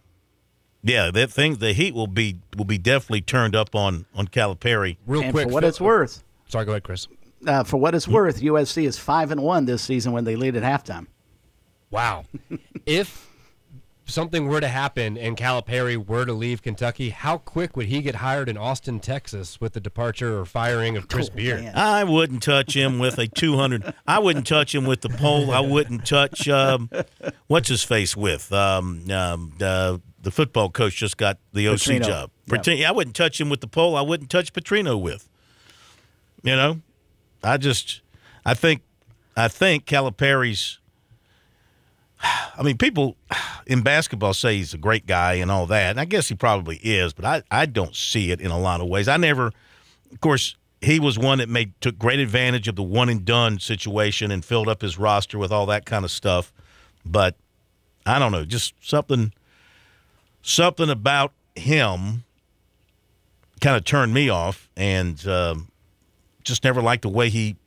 yeah, that thing, the heat will be will be definitely turned up on on Calipari. Real and quick, for what Phil- it's worth, Sorry, go ahead, Chris. uh, for what it's worth, USC is five and one this season when they lead at halftime. Wow. if something were to happen and Calipari were to leave Kentucky, how quick would he get hired in Austin, Texas, with the departure or firing of Chris Beard? I wouldn't touch him with a 200. I wouldn't touch him with the pole. I wouldn't touch um, what's his face with um, um, uh, the football coach just got the OC Petrino. job. Yep. Petrino- I wouldn't touch him with the pole. I wouldn't touch Petrino with. You know, I just I think I think Calipari's. I mean, people in basketball say he's a great guy and all that. And I guess he probably is, but I, I don't see it in a lot of ways. I never, of course, he was one that made took great advantage of the one and done situation and filled up his roster with all that kind of stuff. But I don't know, just something, something about him kind of turned me off, and um, just never liked the way he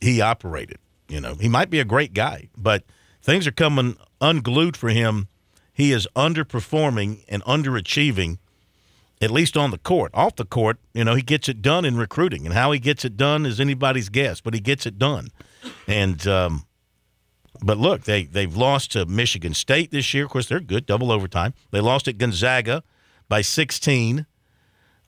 he operated. You know, he might be a great guy, but things are coming unglued for him. He is underperforming and underachieving, at least on the court. Off the court, you know, he gets it done in recruiting, and how he gets it done is anybody's guess, but he gets it done. And um, but look, they they've lost to Michigan State this year. Of course, they're good, double overtime. They lost at Gonzaga by 16.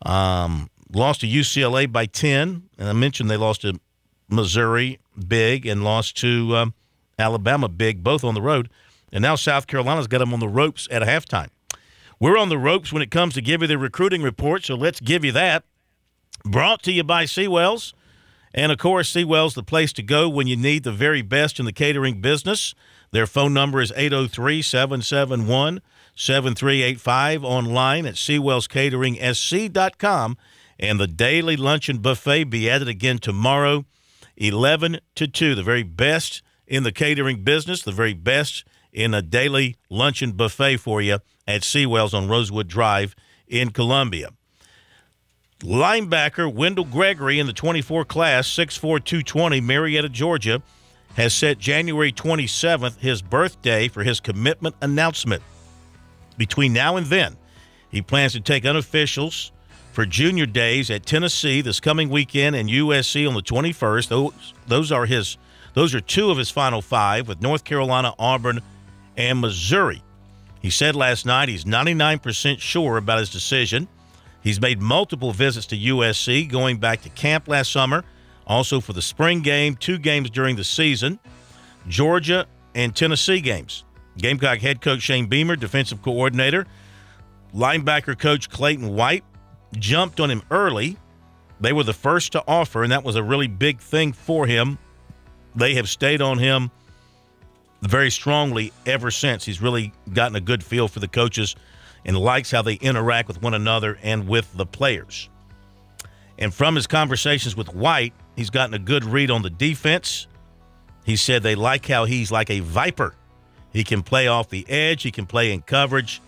Um, lost to UCLA by 10, and I mentioned they lost to Missouri big and lost to um, Alabama big, both on the road. And now South Carolina's got them on the ropes at halftime. We're on the ropes when it comes to give you the recruiting report, so let's give you that. Brought to you by Seawells. And of course, Seawell's the place to go when you need the very best in the catering business. Their phone number is 803 771 7385 online at SeawellsCateringSC.com. And the daily luncheon buffet be added again tomorrow, 11 to 2. The very best in the catering business, the very best in a daily luncheon buffet for you at Seawells on Rosewood Drive in Columbia. Linebacker Wendell Gregory in the 24 class, 6'4, 220, Marietta, Georgia, has set January 27th, his birthday, for his commitment announcement. Between now and then, he plans to take unofficials for junior days at Tennessee this coming weekend and USC on the 21st. Those, those are his those are two of his final five with North Carolina, Auburn, and Missouri. He said last night he's 99% sure about his decision. He's made multiple visits to USC, going back to camp last summer, also for the spring game, two games during the season, Georgia and Tennessee games. Gamecock head coach Shane Beamer, defensive coordinator, linebacker coach Clayton White jumped on him early. They were the first to offer, and that was a really big thing for him. They have stayed on him very strongly ever since. He's really gotten a good feel for the coaches and likes how they interact with one another and with the players. And from his conversations with White, he's gotten a good read on the defense. He said they like how he's like a viper. He can play off the edge, he can play in coverage,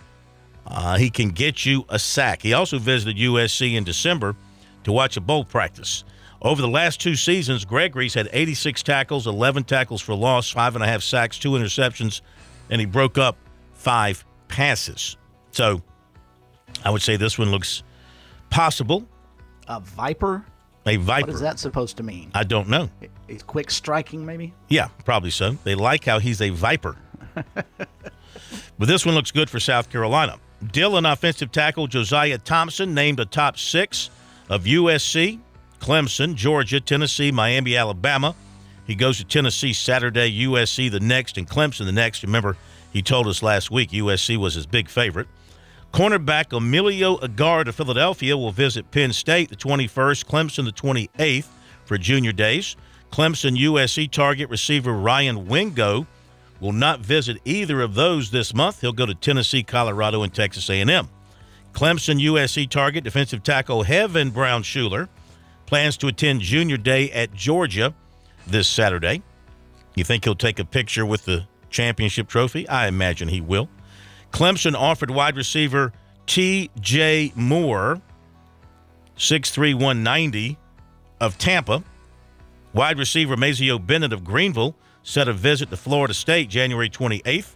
uh, he can get you a sack. He also visited USC in December to watch a bowl practice. Over the last two seasons, Gregory's had 86 tackles, 11 tackles for loss, five and a half sacks, two interceptions, and he broke up five passes. So I would say this one looks possible. A viper? A viper. What is that supposed to mean? I don't know. He's quick striking, maybe? Yeah, probably so. They like how he's a viper. but this one looks good for South Carolina. Dillon offensive tackle Josiah Thompson named a top six of USC, Clemson, Georgia, Tennessee, Miami, Alabama. He goes to Tennessee Saturday, USC the next, and Clemson the next. Remember, he told us last week USC was his big favorite. Cornerback Emilio Agar of Philadelphia will visit Penn State the 21st, Clemson the 28th for junior days. Clemson USC target receiver Ryan Wingo will not visit either of those this month. He'll go to Tennessee, Colorado, and Texas A&M. Clemson USC target defensive tackle Hevin Brown-Shuler plans to attend junior day at Georgia this Saturday. You think he'll take a picture with the championship trophy? I imagine he will. Clemson offered wide receiver T.J. Moore, 6'3", 190, of Tampa. Wide receiver Mazeo Bennett of Greenville set a visit to Florida State January 28th.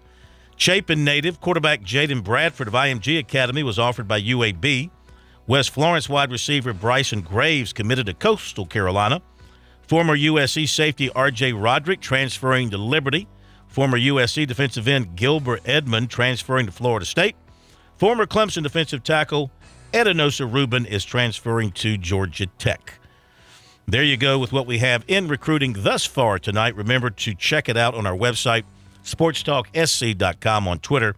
Chapin native quarterback Jaden Bradford of IMG Academy was offered by UAB. West Florence wide receiver Bryson Graves committed to Coastal Carolina. Former USC safety RJ Roderick transferring to Liberty. Former USC defensive end Gilbert Edmond transferring to Florida State. Former Clemson defensive tackle Etinosa Reuben is transferring to Georgia Tech. There you go with what we have in recruiting thus far tonight. Remember to check it out on our website, sportstalksc.com on Twitter.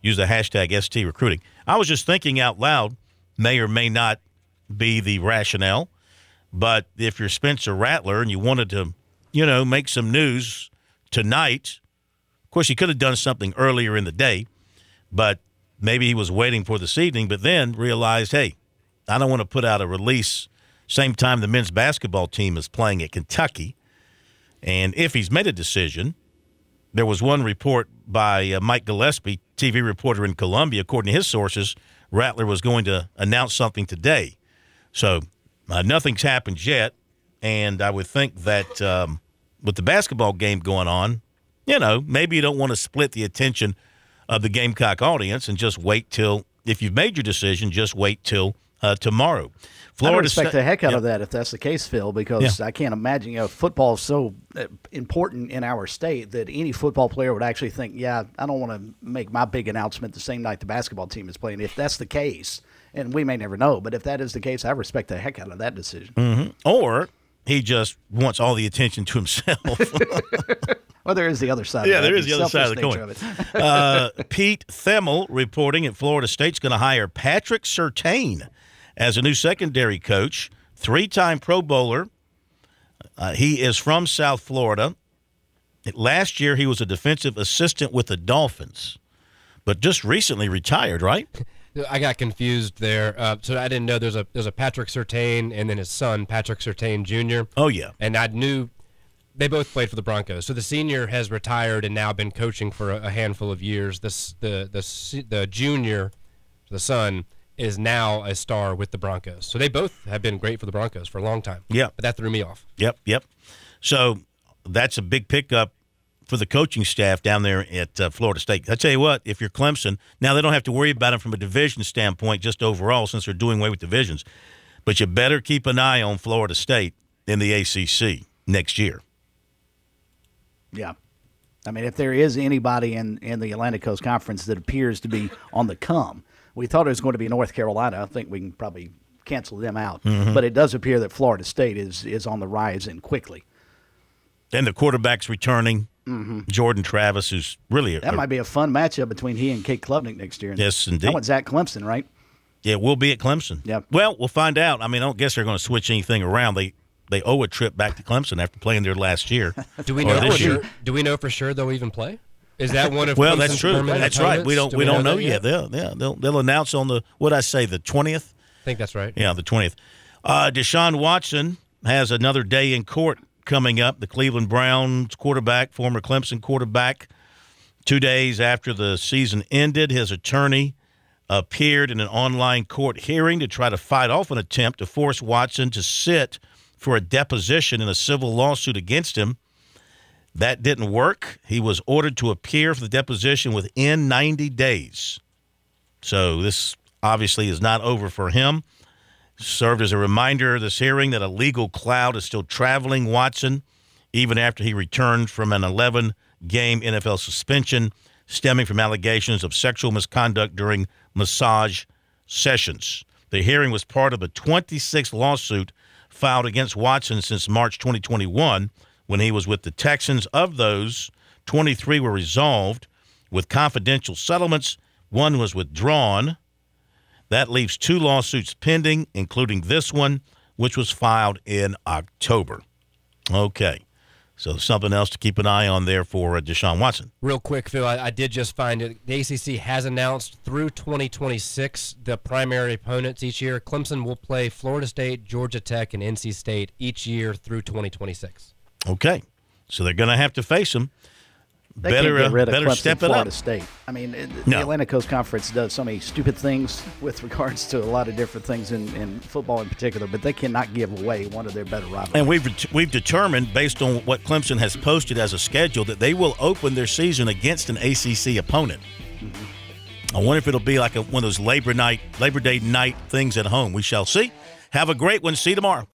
Use the hashtag STRecruiting. I was just thinking out loud, may or may not be the rationale, but if you're Spencer Rattler and you wanted to, you know, make some news tonight, course, he could have done something earlier in the day, but maybe he was waiting for this evening, but then realized, hey, I don't want to put out a release same time the men's basketball team is playing at Kentucky. And if he's made a decision, there was one report by uh, Mike Gillespie, TV reporter in Columbia. According to his sources, Rattler was going to announce something today. So uh, nothing's happened yet. And I would think that um, with the basketball game going on, you know, maybe you don't want to split the attention of the Gamecock audience and just wait till, if you've made your decision, just wait till uh, tomorrow. Florida I respect Sta- the heck out yeah. of that if that's the case, Phil, because Yeah. I can't imagine. You know, football is so uh, important in our state that any football player would actually think, "Yeah, I don't want to make my big announcement the same night the basketball team is playing." If that's the case, and we may never know, but if that is the case, I respect the heck out of that decision. Mhm. Or he just wants all the attention to himself. Well, there is the other side. yeah, of that, there is the other side of the coin. of uh, Pete Thamel reporting at Florida State's going to hire Patrick Surtain as a new secondary coach, three-time Pro Bowler. Uh, he is from South Florida. Last year, he was a defensive assistant with the Dolphins, but just recently retired, right? I got confused there. Uh, so I didn't know there's a there's a Patrick Surtain and then his son Patrick Surtain Jr. Oh yeah, and I knew they both played for the Broncos. So the senior has retired and now been coaching for a, a handful of years. This the the the junior, the son is now a star with the Broncos. So they both have been great for the Broncos for a long time. Yeah. but that threw me off. Yep, yep. So that's a big pickup for the coaching staff down there at uh, Florida State. I tell you what, if you're Clemson, now they don't have to worry about it from a division standpoint, just overall, since they're doing away with divisions. But you better keep an eye on Florida State in the ACC next year. Yeah. I mean, if there is anybody in, in the Atlantic Coast Conference that appears to be on the come, we thought it was going to be North Carolina. I think we can probably cancel them out. Mhm. But it does appear that Florida State is, is on the rise and quickly. And the quarterback's returning, Mhm. Jordan Travis, who's really a, That might be a fun matchup between he and Cade Klubnik next year. Yes, indeed. That one's at Clemson, right? Yeah, we'll be at Clemson. Yeah. Well, we'll find out. I mean, I don't guess they're going to switch anything around. They they owe a trip back to Clemson after playing there last year. Do we know this year. sure? Do we know for sure they'll even play? Is that one of well, Clemson's that's true. That's right. We don't we, don't know, that yet. They'll yeah they'll they'll announce on the what I say the twentieth. I think that's right. Yeah, the twentieth. Uh, Deshaun Watson has another day in court coming up. The Cleveland Browns quarterback, former Clemson quarterback, two days after the season ended, his attorney appeared in an online court hearing to try to fight off an attempt to force Watson to sit for a deposition in a civil lawsuit against him. That didn't work. He was ordered to appear for the deposition within 90 days. So this obviously is not over for him. Served as a reminder of this hearing that a legal cloud is still traveling Watson even after he returned from an 11 game NFL suspension stemming from allegations of sexual misconduct during massage sessions. The hearing was part of the 26th lawsuit filed against Watson since March 2021 when he was with the Texans. Of those, 23 were resolved with confidential settlements. One was withdrawn. That leaves two lawsuits pending, including this one, which was filed in October. Okay. So something else to keep an eye on there for uh, Deshaun Watson. Real quick, Phil, I, I did just find it. The ACC has announced through 2026 the primary opponents each year. Clemson will play Florida State, Georgia Tech, and NC State each year through 2026. Okay. So they're going to have to face him. They better can't get rid uh, of better Clemson, step it Florida up. State. I mean, it- No. the Atlantic Coast Conference does so many stupid things with regards to a lot of different things in, in football in particular, but they cannot give away one of their better rivals. And we've we've determined, based on what Clemson has posted as a schedule, that they will open their season against an ACC opponent. I wonder if it'll be like a, one of those Labor night, Labor Day night things at home. We shall see. Have a great one. See you tomorrow.